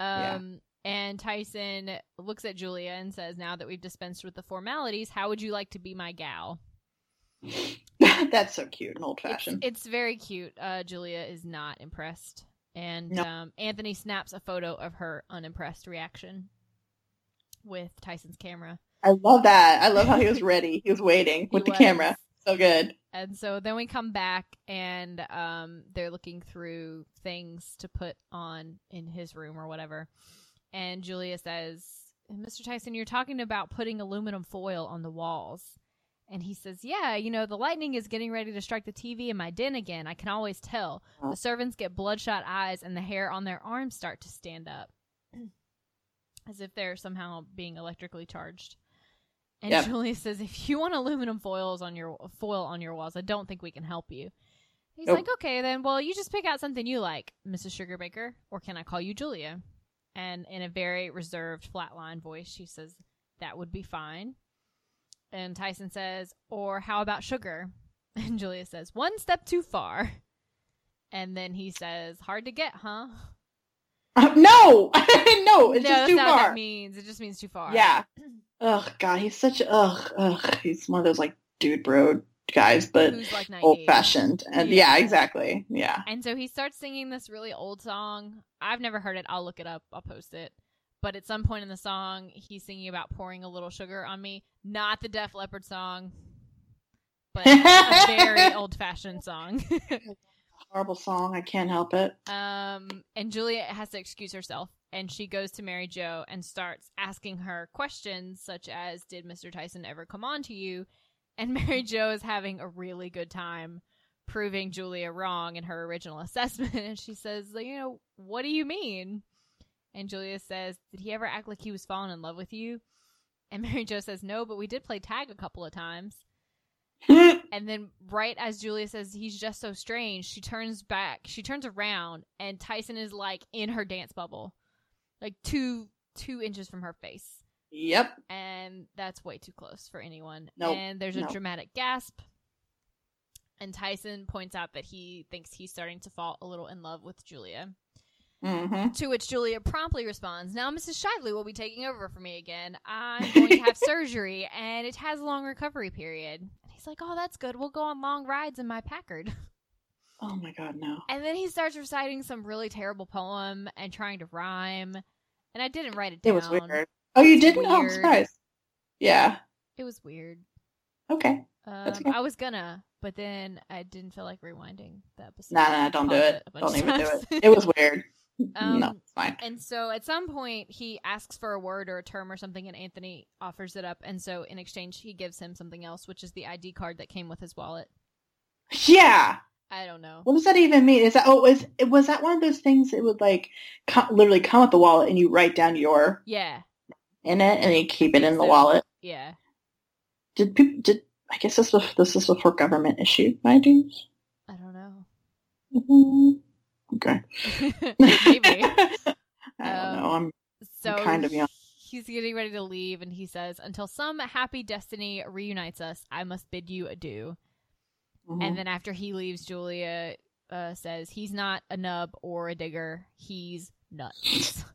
Yeah. Um, and Tyson looks at Julia and says, "Now that we've dispensed with the formalities, how would you like to be my gal?" (laughs) That's so cute and old It's, fashioned. it's very cute. Uh, Julia is not impressed, and No. um, Anthony snaps a photo of her unimpressed reaction with Tyson's camera. I love that. I love how he was ready. He was waiting (laughs) with He the was. camera. So good. And so then we come back, and um, they're looking through things to put on in his room or whatever. And Julia says, "Mr. Tyson, you're talking about putting aluminum foil on the walls." And he says, Yeah, you know, the lightning is getting ready to strike the TV in my den again. I can always tell. The servants get bloodshot eyes and the hair on their arms start to stand up. (clears throat) As if they're somehow being electrically charged. And Yep. Julia says, If you want aluminum foils on your foil on your walls, I don't think we can help you. He's Nope. like, Okay, then well you just pick out something you like, Mrs. Sugarbaker, or can I call you Julia? And in a very reserved, flatline voice, she says, That would be fine. And Tyson says, Or how about sugar? (laughs) And Julia says, One step too far. And then he says, Hard to get, huh? Uh, (laughs) no, (laughs) no, it's no, just too far. that means. It just means too far. Yeah. (clears throat) Ugh, God, he's such a ugh, ugh. He's one of those like dude bro guys, but like old fashioned. And Yeah. yeah. exactly. Yeah. And so he starts singing this really old song. I've never heard it. I'll look it up. I'll post it. But at some point in the song, he's singing about pouring a little sugar on me. Not the Def Leppard song, but a very (laughs) old fashioned song. (laughs) Horrible song. I can't help it. um, and Julia has to excuse herself and she goes to Mary Jo and starts asking her questions such as Did Mr. Tyson ever come on to you? And (laughs) Mary Jo is having a really good time proving Julia wrong in her original (laughs) assessment. And she says, You know, what do you mean? And Julia says, Did he ever act like he was falling in love with you? And (laughs) Mary Jo says, No, but we did play tag a couple of times. And then, right as Julia says he's just so strange, she turns back. She turns around, and Tyson is like in her dance bubble, like two two inches from her face, yep. and that's way too close for anyone. Nope. And there's a Nope. dramatic gasp, and Tyson points out that he thinks he's starting to fall a little in love with Julia. hmm To which Julia promptly responds, Now Mrs. Shively will be taking over for me again. I'm going to have (laughs) surgery, and it has a long recovery period. And he's like, Oh, that's good. We'll go on long rides in my Packard. Oh my god, no. And then he starts reciting some really terrible poem and trying to rhyme. And I didn't write it down. It was weird. Oh, you didn't? Oh, I'm surprised. Yeah. It was weird. Okay. Um, okay. I was gonna, but then I didn't feel like rewinding the episode. Nah, nah, don't do it. Don't even do it. It was weird. (laughs) (laughs) Um, no, fine. And so at some point he asks for a word or a term or something, and Anthony offers it up. And so in exchange, he gives him something else, which is the ID card that came with his wallet. Yeah. I don't know. What does that even mean? Is that oh was it was that one of those things that would like co- literally come with the wallet and you write down your Yeah, in it and you keep it in the wallet? yeah. Did people did I guess this was this is before government issued IDs? I don't know. Mhm. Okay. (laughs) Maybe. (laughs) I don't Um, know. I'm So kind of young. he's getting ready to leave, and he says, "Until some happy destiny reunites us, I must bid you adieu." Mhm. And then after he leaves, Julia uh, says, "He's not a nub or a digger. He's nuts." (laughs)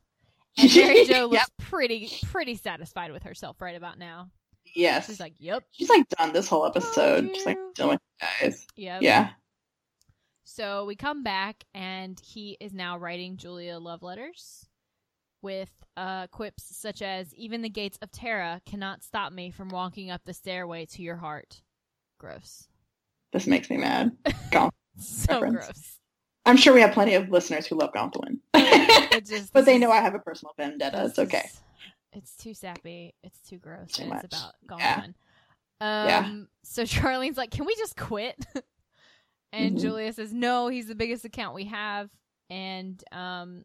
And Mary Jo (laughs) looks Yep. pretty pretty satisfied with herself right about now. yes. She's like, "Yep, She's like done this whole episode. She's like done with you guys. yep." Yeah. So we come back, and he is now writing Julia love letters with uh, quips such as, "Even the gates of Tara cannot stop me from walking up the stairway to your heart." Gross. This makes me mad. (laughs) So Reference. gross. I'm sure we have plenty of listeners who love Gonfalon. (laughs) (laughs) Just, but they know I have a personal vendetta. It's okay. is- It's too sappy. It's too gross. Too much. it's about Yeah. Um, Yeah. So Charlene's like, "Can we just quit?" and Mhm. Julia says, "No, he's the biggest account we have." And um,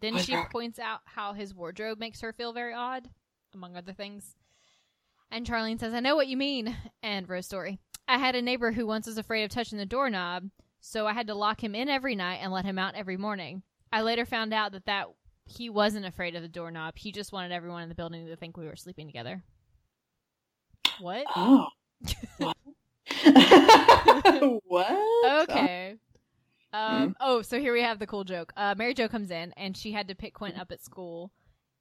then she points out how his wardrobe makes her feel very odd, among other things. And Charlene says, "I know what you mean." And Rose story. I had a neighbor who once was afraid of touching the doorknob, so I had to lock him in every night and let him out every morning. I later found out that that he wasn't afraid of the doorknob. He just wanted everyone in the building to think we were sleeping together. What? (gasps) Oh. what? (laughs) what? Okay. Hmm. Um, Oh, so here we have the cool joke. Uh, Mary Jo comes in and she had to pick Quint up at school,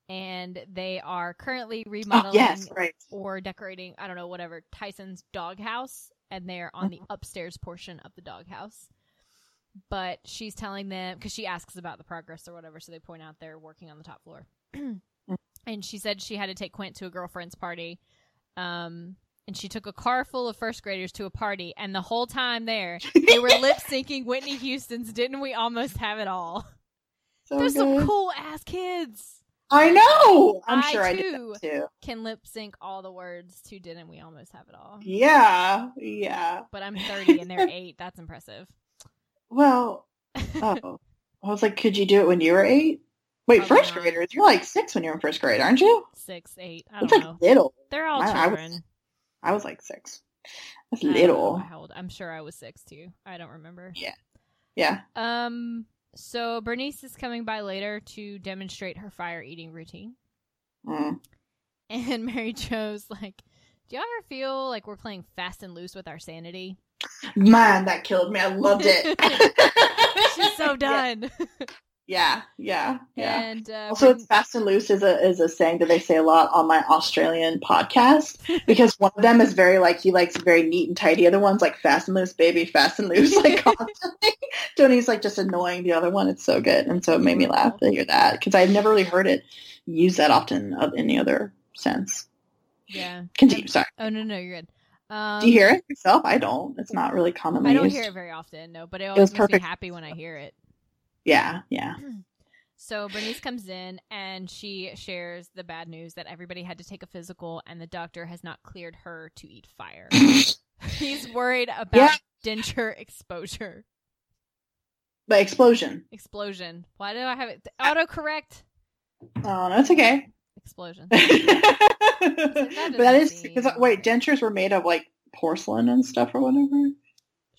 and they are currently Oh, remodeling yes, right. or decorating. I don't know, whatever Tyson's doghouse, and they're on Mm-hmm. the upstairs portion of the doghouse. But she's telling them because she asks about the progress or whatever, so they point out they're working on the top floor. (clears throat) (clears throat) and she said she had to take Quint to a girlfriend's party. Um, and she took a car full of first graders to a party, and the whole time there, they were (laughs) lip syncing Whitney Houston's "Didn't We Almost Have It All?" So There's some cool ass kids I know. I'm I, sure I did too. can lip sync all the words to "Didn't We Almost Have It All?" Yeah, yeah. But I'm 30 and they're eight. That's impressive. (laughs) Well, oh, (laughs) I was like, could you do it when you were eight? Wait, Probably first not. graders? You're like six when you're in first grade, aren't you? Six, eight. I That's don't like know. little. They're all I- I was- children. I was like six. That's I little. how old- I'm sure I was six too. I don't remember. Yeah. Yeah. Um. So Bernice is coming by later to demonstrate her fire eating routine, Mm. and (laughs) Mary Jo's like, "Do y'all ever feel like we're playing fast and loose with our sanity?" Man, that killed me. I loved it. (laughs) She's so (laughs) done. Yeah, yeah, yeah. Yeah. And uh, Also, Bern- it's fast and loose is a is a saying that they say a lot on my Australian podcast (laughs) because one of them is very like he likes very neat and tidy. The other one's like fast and loose, baby, fast and loose, like (laughs) constantly. Tony's like just annoying the other one. It's so good, and so it made me laugh to hear that because I've never really heard it used that often of any other sense. yeah. Continue. Sorry. Oh no, no, you're good. Um, Do you hear it yourself? I don't. It's not really commonly I don't used. hear it very often, no, but it was always makes me perfect. happy when I hear it. Yeah, yeah. (clears throat) So Bernice comes in and she shares the bad news that everybody had to take a physical and the doctor has not cleared her to eat fire. (laughs) He's worried about Yeah. denture exposure. But explosion. Explosion. Why do I have it? Ah. Autocorrect. Oh, that's okay. Explosion. (laughs) but doesn't that is because uh, wait, dentures were made of like porcelain and stuff or whatever.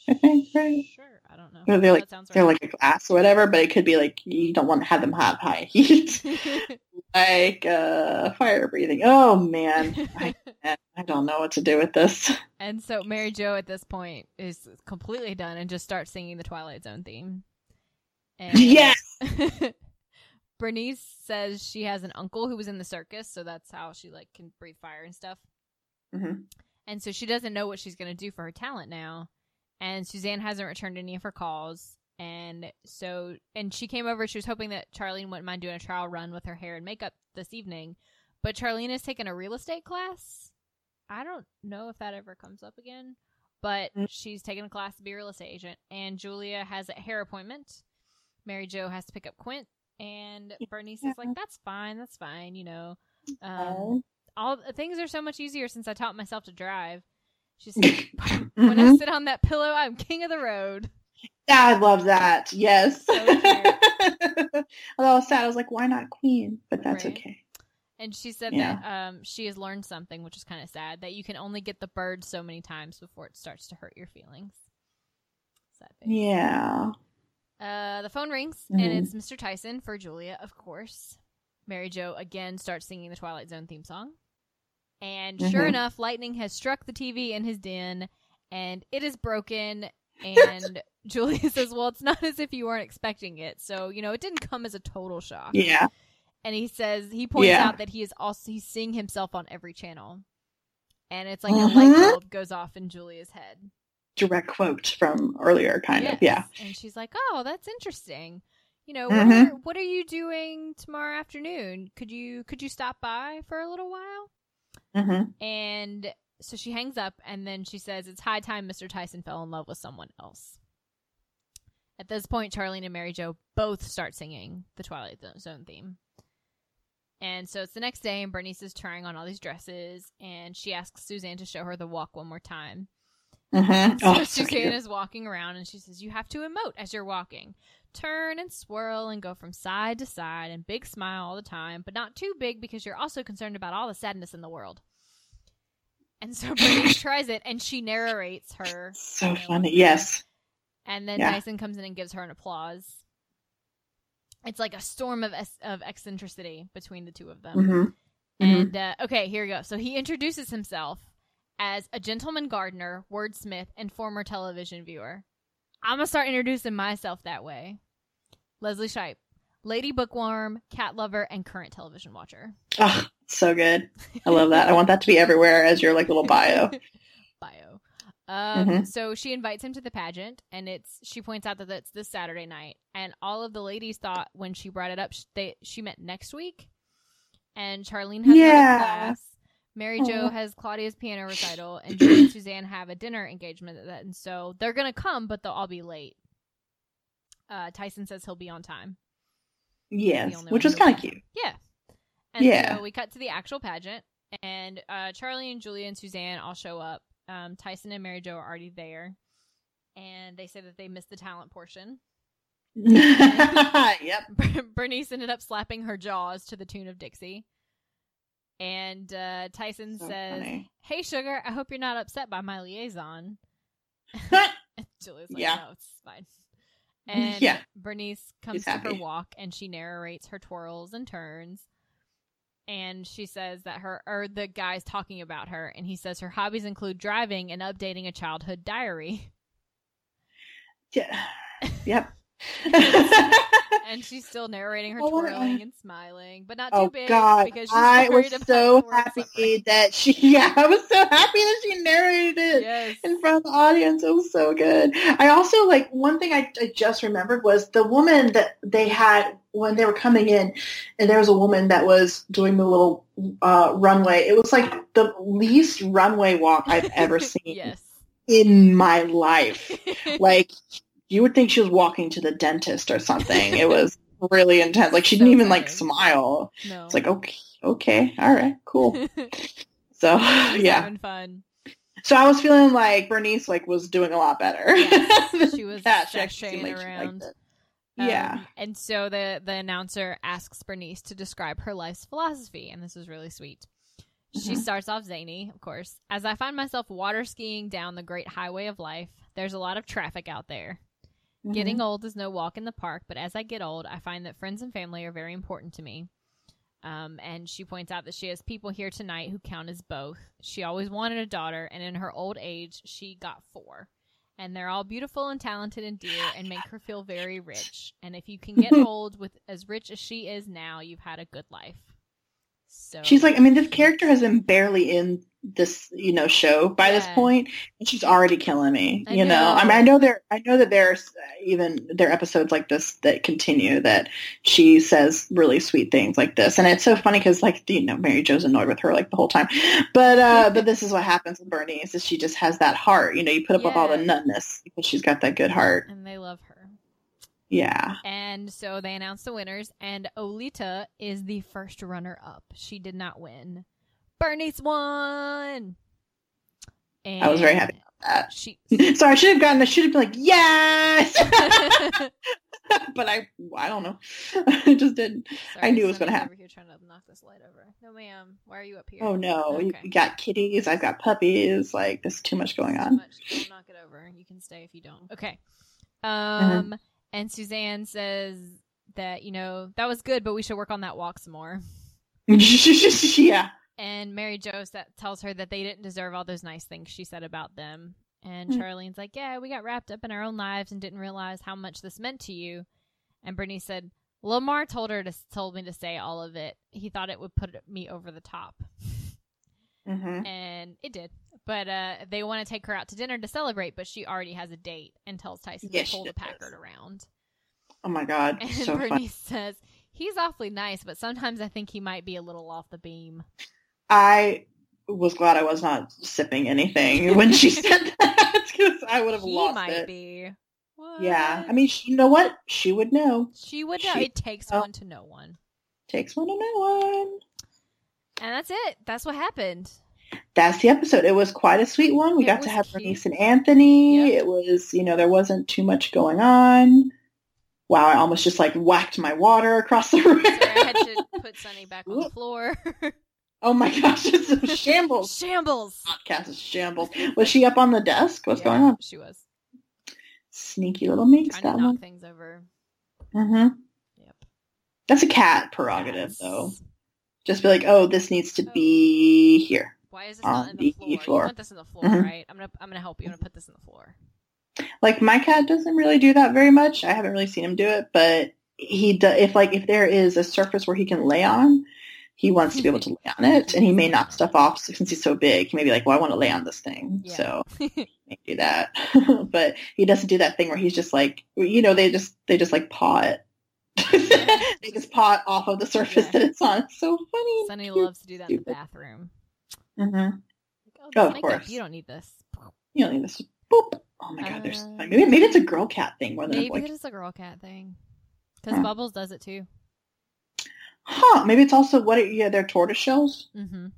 I think, right? Sure. Don't know. Or they're like they're right. like a glass or whatever, but it could be like you don't want to have them have high (laughs) heat, (laughs) like uh, fire breathing. Oh man, I, (laughs) I don't know what to do with this. and so Mary Jo at this point is completely done and just starts singing the Twilight Zone theme. And Yes. Bernice says she has an uncle who was in the circus, so that's how she like can breathe fire and stuff. hmm And so she doesn't know what she's going to do for her talent now. And Suzanne hasn't returned any of her calls. And so, and she came over. She was hoping that Charlene wouldn't mind doing a trial run with her hair and makeup this evening. But Charlene has taken a real estate class. I don't know if that ever comes up again. But Mm. she's taken a class to be a real estate agent. And Julia has a hair appointment. Mary Jo has to pick up Quint. And Bernice is like, that's fine. That's fine. You know, um, all things are so much easier since I taught myself to drive. She said, (laughs) "When I Mhm. sit on that pillow, I'm king of the road." I love that. Yes. So. (laughs) Although I was sad, I was like, why not queen? But that's Right. okay. And she said Yeah. that um, she has learned something, which is kind of sad, that you can only get the bird so many times before it starts to hurt your feelings. Yeah. Uh, the phone rings, Mhm. and it's Mr. Tyson for Julia, of course. Mary Jo again starts singing the Twilight Zone theme song. And sure Mhm. enough, lightning has struck the TV in his den, and it is broken. And (laughs) Julia says, Well, it's not as if you weren't expecting it. So, you know, it didn't come as a total shock. Yeah. And he says, he points Yeah. out that he is also, he's seeing himself on every channel. And it's like a Mhm. light bulb goes off in Julia's head. Direct quote from earlier, kind of. Yeah. And she's like, "Oh, that's interesting. You know, what, Mhm. are, what are you doing tomorrow afternoon? Could you could you stop by for a little while?" Hmm And so she hangs up, and then she says, "It's high time Mr. Tyson fell in love with someone else." At this point, Charlene and Mary Jo both start singing the Twilight Zone theme. And so it's the next day, and Bernice is trying on all these dresses, and she asks Suzanne to show her the walk one more time. hmm So Oh, Suzanne cute. is walking around and she says, You have to emote as you're walking. Turn and swirl and go from side to side and big smile all the time, but not too big because you're also concerned about all the sadness in the world. And so (laughs) Bernice tries it and she narrates her. So funny. Yes. And then Yeah. Tyson comes in and gives her an applause. It's like a storm of es- of eccentricity between the two of them. hmm And uh, okay, here we go. So he introduces himself as a gentleman gardener, wordsmith, and former television viewer. I'm gonna start introducing myself that way. Leslie Shipe, lady bookworm, cat lover, and current television watcher. Oh, so good. I love that. I want that to be everywhere as your like little bio. (laughs) Bio. Um, Mhm. So she invites him to the pageant, and it's she points out that it's this Saturday night, and all of the ladies thought when she brought it up, sh- they she meant next week, and Charlene has Yeah. class. Mary Jo Aw. has Claudia's piano recital, and Julie and (clears throat) Suzanne have a dinner engagement, that, and so they're gonna come, but they'll all be late. Uh, Tyson says he'll be on time. Yes, which was kind of cute. Yeah. And Yeah. so we cut to the actual pageant, and uh, Charlie and Julia and Suzanne all show up. Um, Tyson and Mary Jo are already there, and they say that they missed the talent portion. (laughs) yep. (laughs) Bernice ended up slapping her jaws to the tune of Dixie. And uh, Tyson So says, funny. Hey, Sugar, I hope you're not upset by my liaison. (laughs) Julia's like, Yeah. no, it's fine. (laughs) And Yeah. Bernice comes to her walk and she narrates her twirls and turns. And she says that her, or the guy's talking about her, and he says her hobbies include driving and updating a childhood diary. yeah. (laughs) Yep. (laughs) And she's still narrating her Oh, twirling and smiling, but not too oh big God! because she's I worried was so the happy that she. (laughs) Yeah, I was so happy that she narrated it. Yes. in front of the audience. It was so good. I also like one thing I, I just remembered was the woman that they had when they were coming in, and there was a woman that was doing the little uh, runway. It was like the least runway walk I've ever (laughs) seen yes. in my life. Like you would think she was walking to the dentist or something. It (laughs) was really intense. Like she So didn't even like smile. No. It's like okay, okay, all right, cool. (laughs) So (laughs) yeah. having fun. So I was feeling like Bernice like was doing a lot better. She was Yeah, she actually seemed sashaying she around. it. Yeah. Um, and so the the announcer asks Bernice to describe her life's philosophy, and this is really sweet. She Mhm. starts off zany, of course. As I find myself water skiing down the great highway of life, there's a lot of traffic out there. Getting old is no walk in the park, but as I get old, I find that friends and family are very important to me. Um, and she points out that she has people here tonight who count as both. She always wanted a daughter, and in her old age, she got four. And they're all beautiful and talented and dear and make her feel very rich. And if you can get (laughs) old with as rich as she is now, you've had a good life. So She's like, I mean, this character has been barely in this, you know, show by this point, and she's already killing me. I you know, I mean, I know there, I know that there's even there are episodes like this that continue that she says really sweet things like this, and it's so funny because like you know, Mary Jo's annoyed with her like the whole time, but uh, (laughs) but this is what happens with Bernie is she just has that heart. You know, you put up with all the Yes. nunness because she's got that good heart. and they love her. Yeah. And so they announced the winners, and Olita is the first runner up. She did not win. Bernice won. And I was very happy about She. (laughs) that. Sorry, I should have gotten. I should have been like, yes, (laughs) (laughs) but I, I don't know. I just didn't. Sorry, knew it was gonna happen. Over here trying to knock this light over. No, ma'am. Why are you up here? Oh no, you Okay. you got kitties. I've got puppies. Like there's too much going on. much. Knock it over. You can stay if you don't. Okay. Uh-huh. And Suzanne says that you know that was good, but we should work on that walk some more. (laughs) (laughs) yeah. And Mary Jo tells her that they didn't deserve all those nice things she said about them. And Mm. Charlene's like, "Yeah, we got wrapped up in our own lives and didn't realize how much this meant to you." And Bernice said, "Lamar told her to told me to say all of it. He thought it would put me over the top, hmm and it did. But uh, they want to take her out to dinner to celebrate, but she already has a date and tells Tyson Yes, to pull the does. Packard around. Oh my god, And so Bernice funny. says." He's awfully nice, but sometimes I think he might be a little off the beam. I was glad I was not sipping anything (laughs) when she said (laughs) that because I would have he lost might it. be. What? Yeah, I mean, she, you know what? She would know. she would know. she- it takes oh. one to know one, Takes one to know one. and that's it. That's what happened. That's the episode. It was quite a sweet one. We It got to have cute. Bernice and Anthony. Yep. It was, you know, there wasn't too much going on. Wow, I almost just like whacked my water across the room. Sorry, I had to (laughs) put Sunny back on the floor. oh my gosh, it's a shambles. Shambles. Podcast is shambles. Was she up on the desk? What's Yeah, going on? She was Sneaky little minx, trying that one. things over. hmm Yep. That's a cat prerogative, Yes. though. Just be like, oh, this needs to be here. Why is this On not in the the floor? You floor. want this in the floor, Mhm. right? I'm gonna I'm gonna help you. I'm gonna put this in the floor. Like my cat doesn't really do that very much. I haven't really seen him do it, but he do, if like if there is a surface where he can lay on, he wants to be able to (laughs) lay on it, and he may knock stuff off since he's so big. He may be like, "Well, I want to lay on this thing," Yeah. so (laughs) he may do that. (laughs) but he doesn't do that thing where he's just like, you know, they just they just like paw it. they just paw it off of the surface Yeah. that it's on. It's so funny. Sunny loves to do that in the bathroom. Hmm Like, oh, Oh, of course. you don't need this. You don't need this. Boop. Oh my god, there's Uh, maybe maybe it's a girl cat thing more than a Maybe boy. it is a girl cat thing. Because Huh. Bubbles does it too. Huh? Maybe it's also what? Are, yeah, they're tortoise shells. Mm-hmm.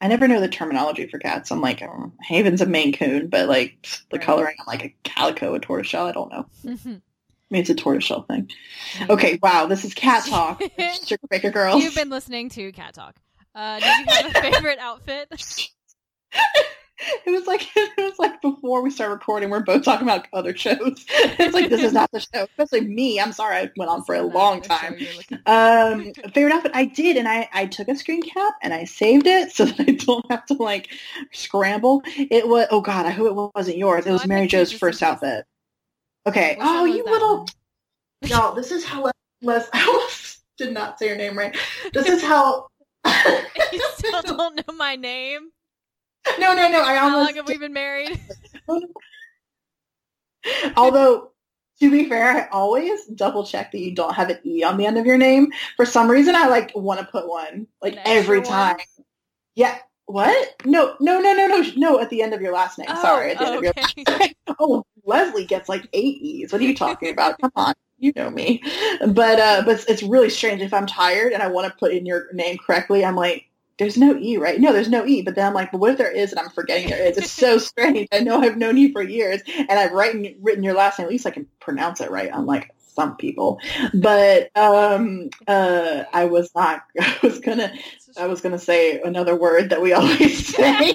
I never know the terminology for cats. I'm like, oh, Haven's a Maine Coon, but like the Right. coloring, I'm like a calico, a tortoise shell. I don't know. Mm-hmm. (laughs) Maybe it's a tortoise shell thing. Okay, wow, this is cat talk. (laughs) Sugar Baker Girls. You've been listening to Cat Talk. Uh, did you have a favorite outfit? (laughs) it was like (laughs) it was like before we start recording, we're both talking about other shows. (laughs) It's like this is not the show. Especially me. I'm sorry I went on for a long not the show time. Um, favorite outfit I did, and I I took a screen cap and I saved it so that I don't have to like scramble. It was oh god, I hope it wasn't yours. It was Mary Jo's first outfit. Okay. Oh, you little no. This is how. Les I almost did not say your name right. This is how. (laughs) you (laughs) still don't know my name. no, no, no. I How almost long have we been married? (laughs) Although, to be fair, I always double check that you don't have an E on the end of your name. For some reason, I like want to put one like An every one? time. Yeah. What? No, no, no, no, no, no. At the end of your last name. Sorry. At the end oh, of your oh, okay. oh, Leslie gets like eight E's. What are you talking about? Come on. You know me. But uh, but it's, really strange. If I'm tired and I want to put in your name correctly, I'm like, there's no E, right? No, there's no E. But then I'm like, but what if there is and I'm forgetting there is? It's so (laughs) strange. I know I've known you for years and I've written, written your last name. At least I can pronounce it right, unlike some people. But um, uh, I was not, (laughs) I was gonna, I was gonna say another word that we (laughs) always say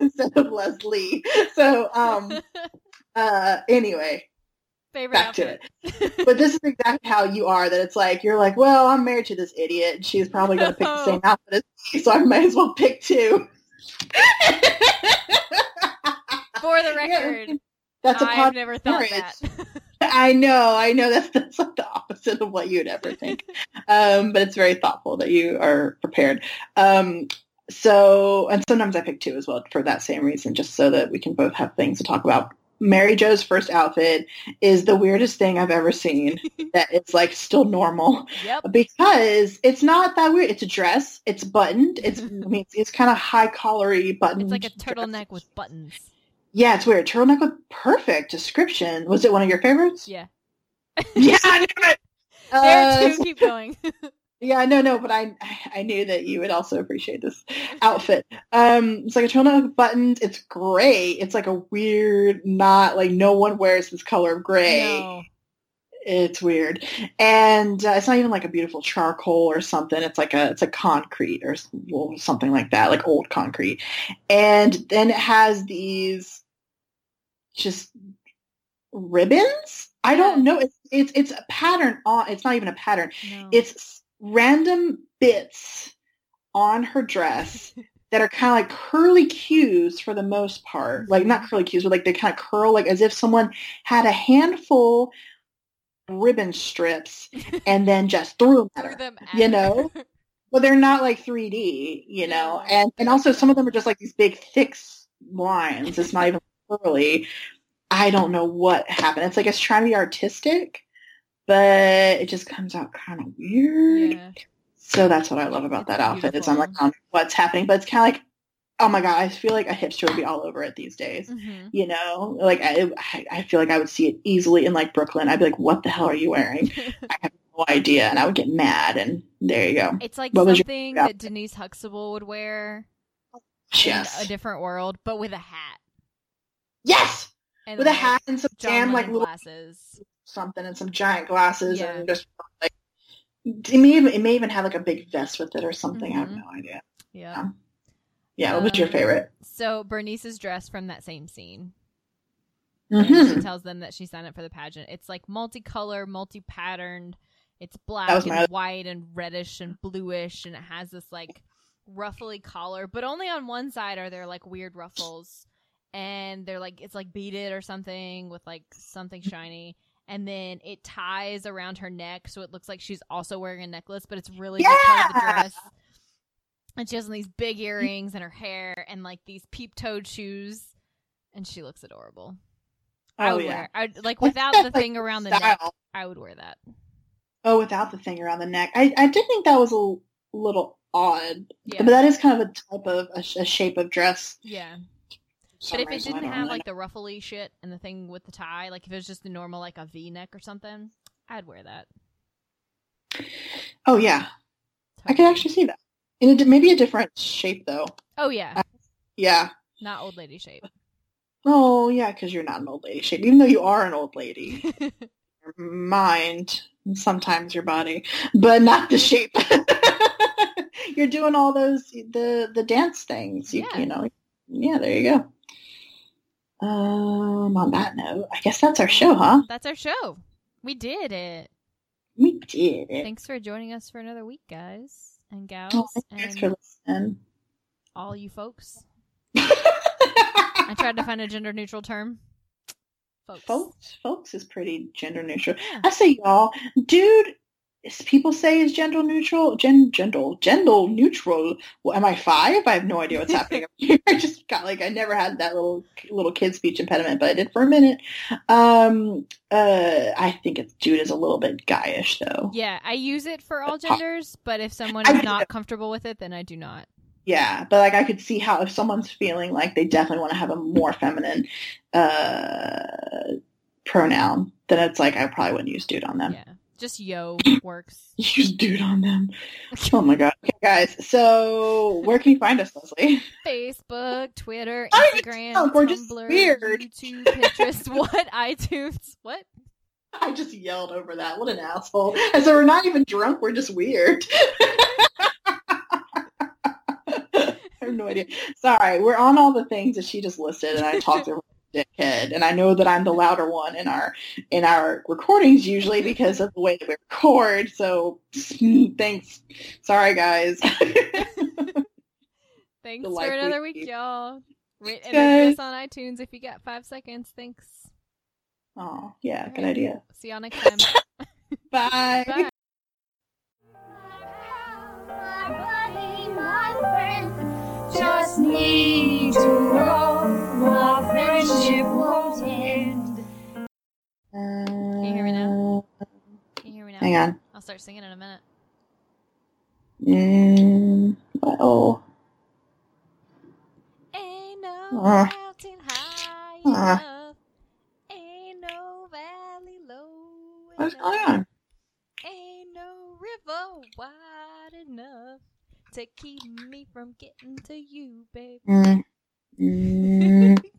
instead of Leslie. So um, uh, anyway, Favorite back to it. But this is exactly how you are. That it's like you're like, well, I'm married to this idiot. and She's probably going to pick the same outfit as me, so I might as well pick two. (laughs) For the (laughs) record, That's a I've never thought marriage. that. (laughs) I know, I know. That's that's like the opposite of what you'd ever think. um, but it's very thoughtful that you are prepared. Um, so, and sometimes I pick two as well for that same reason, just so that we can both have things to talk about. Mary Jo's first outfit is the weirdest thing I've ever seen. (laughs) that is like still normal yep. because it's not that weird. It's a dress. It's buttoned. It's I mean it's, it's kind of high collary buttoned. It's like a dress. turtleneck with buttons. Yeah, it's weird. Turtleneck with perfect description. Was it one of your favorites? Yeah. (laughs) yeah, I knew it. There Uh, too. Keep going. (laughs) yeah, no, no, but I I knew that you would also appreciate this outfit. Um, it's like a turtleneck with buttons. It's gray. It's like a weird, not like no one wears this color of gray. no. It's weird, and uh, it's not even like a beautiful charcoal or something. It's like a it's a concrete or something like that, like old concrete. And then it has these just ribbons. I don't know. It's it's it's a pattern on. It's not even a pattern. No. It's random bits on her dress (laughs) that are kind of like curly cues for the most part. Like not curly cues, but like they kind of curl like as if someone had a handful of ribbon strips (laughs) and then just threw them at her. them at you her. know? (laughs) But they're not like 3D, you know. And and also some of them are just like these big thick lines. It's not even curly. I don't know what happened. It's like it's trying to be artistic, but it just comes out kind of weird. Yeah. So that's what I love about It's that outfit. Is I'm like, what's happening, but it's kind of like, oh my god, I feel like a hipster would be all over it these days. hmm You know, like I, I- feel like I would see it easily in like Brooklyn. I'd be like, what the hell are you wearing? (laughs) I have no idea, and I would get mad. And there you go. It's like What was your something that Denise Huxtable would wear Yes, a different world, but with a hat. yes, And with a hat and some damn like little glasses. Something and some giant glasses Yeah. and just like it may even it may even have like a big vest with it or something. I have Mhm. no idea. Yeah. Yeah, what was your Um, favorite? So Bernice's dress from that same scene. Mhm. She tells them that she signed up for the pageant. It's like multicolor, multi-patterned. It's black and white and reddish and bluish, and it has this like ruffly collar. But only on one side are there like weird ruffles, and they're like it's like beaded or something with like something shiny. And then it ties around her neck, so it looks like she's also wearing a necklace, but it's really just part of the dress. And she has these big earrings in her hair and like these peep-toed shoes, and she looks adorable. Oh, I Oh would yeah. wear. I like without the like, (laughs) thing around the neck. I would wear that. Oh, without the thing around the neck. I, I did think that was a little odd. Yeah. But that is kind of a type of a, a shape of dress. Yeah, but if it reason. I didn't have really like the ruffly shit and the thing with the tie, like if it was just the normal like a V neck or something, I'd wear that. Oh yeah, I could actually see that. In a, di- maybe a different shape though. Oh yeah, uh, Yeah. not old lady shape. Oh yeah, because you're not an old lady shape, even though you are an old lady. (laughs) your mind, and sometimes your body, but not the shape. (laughs) you're doing all those the the dance things. You, Yeah. you know. Yeah, there you go. Um, on that note, I guess that's our show, huh? That's our show. We did it. We did it. Thanks for joining us for another week, guys and gals, Oh, thanks and for listening. all you folks. (laughs) I tried to find a gender neutral term. Folks. folks, folks is pretty gender neutral. Yeah. I say y'all, dude. Is- People say is gender neutral, gen, gender, gender neutral. Well, am I five? I have no idea what's happening. (laughs) (laughs) I just got like I never had that little little kid speech impediment, but I did for a minute. Um, uh, I think it's dude is a little bit guyish though. Yeah, I use it for all genders, but if someone is not comfortable with it, then I do not. Yeah, but like I could see how if someone's feeling like they definitely want to have a more feminine uh pronoun, then it's like I probably wouldn't use dude on them. Yeah. Just yo (clears throat) works. Use dude on them. (laughs) Oh my god. Okay, guys. So where can you find us, Leslie? Facebook, Twitter, Instagram, know, we're just weird. YouTube, Pinterest, (laughs) what? iTunes, what? I just yelled over that. What an asshole. And so we're not even drunk, we're just weird. (laughs) I have no idea. Sorry, we're on all the things that she just listed and I talked over dickhead. And I know that I'm the louder one in our in our recordings usually because of the way that we record. So (sniffs) thanks. Sorry guys. (laughs) Thanks for another week, lead. y'all. Rate and review us on iTunes if you got five seconds. Thanks. oh, yeah, good Alright. idea. See y'all next time. (laughs) (laughs) Bye. Bye. My buddy, my friend, just need to know Can you hear me now? Can you hear me now? Hang on. I'll start singing in a minute. Mm, well, Ain't no Uh. mountain high Uh. enough. Ain't no valley low what's enough. going on? Ain't no river wide enough to keep me from getting to you, baby. Mm, mm, (laughs)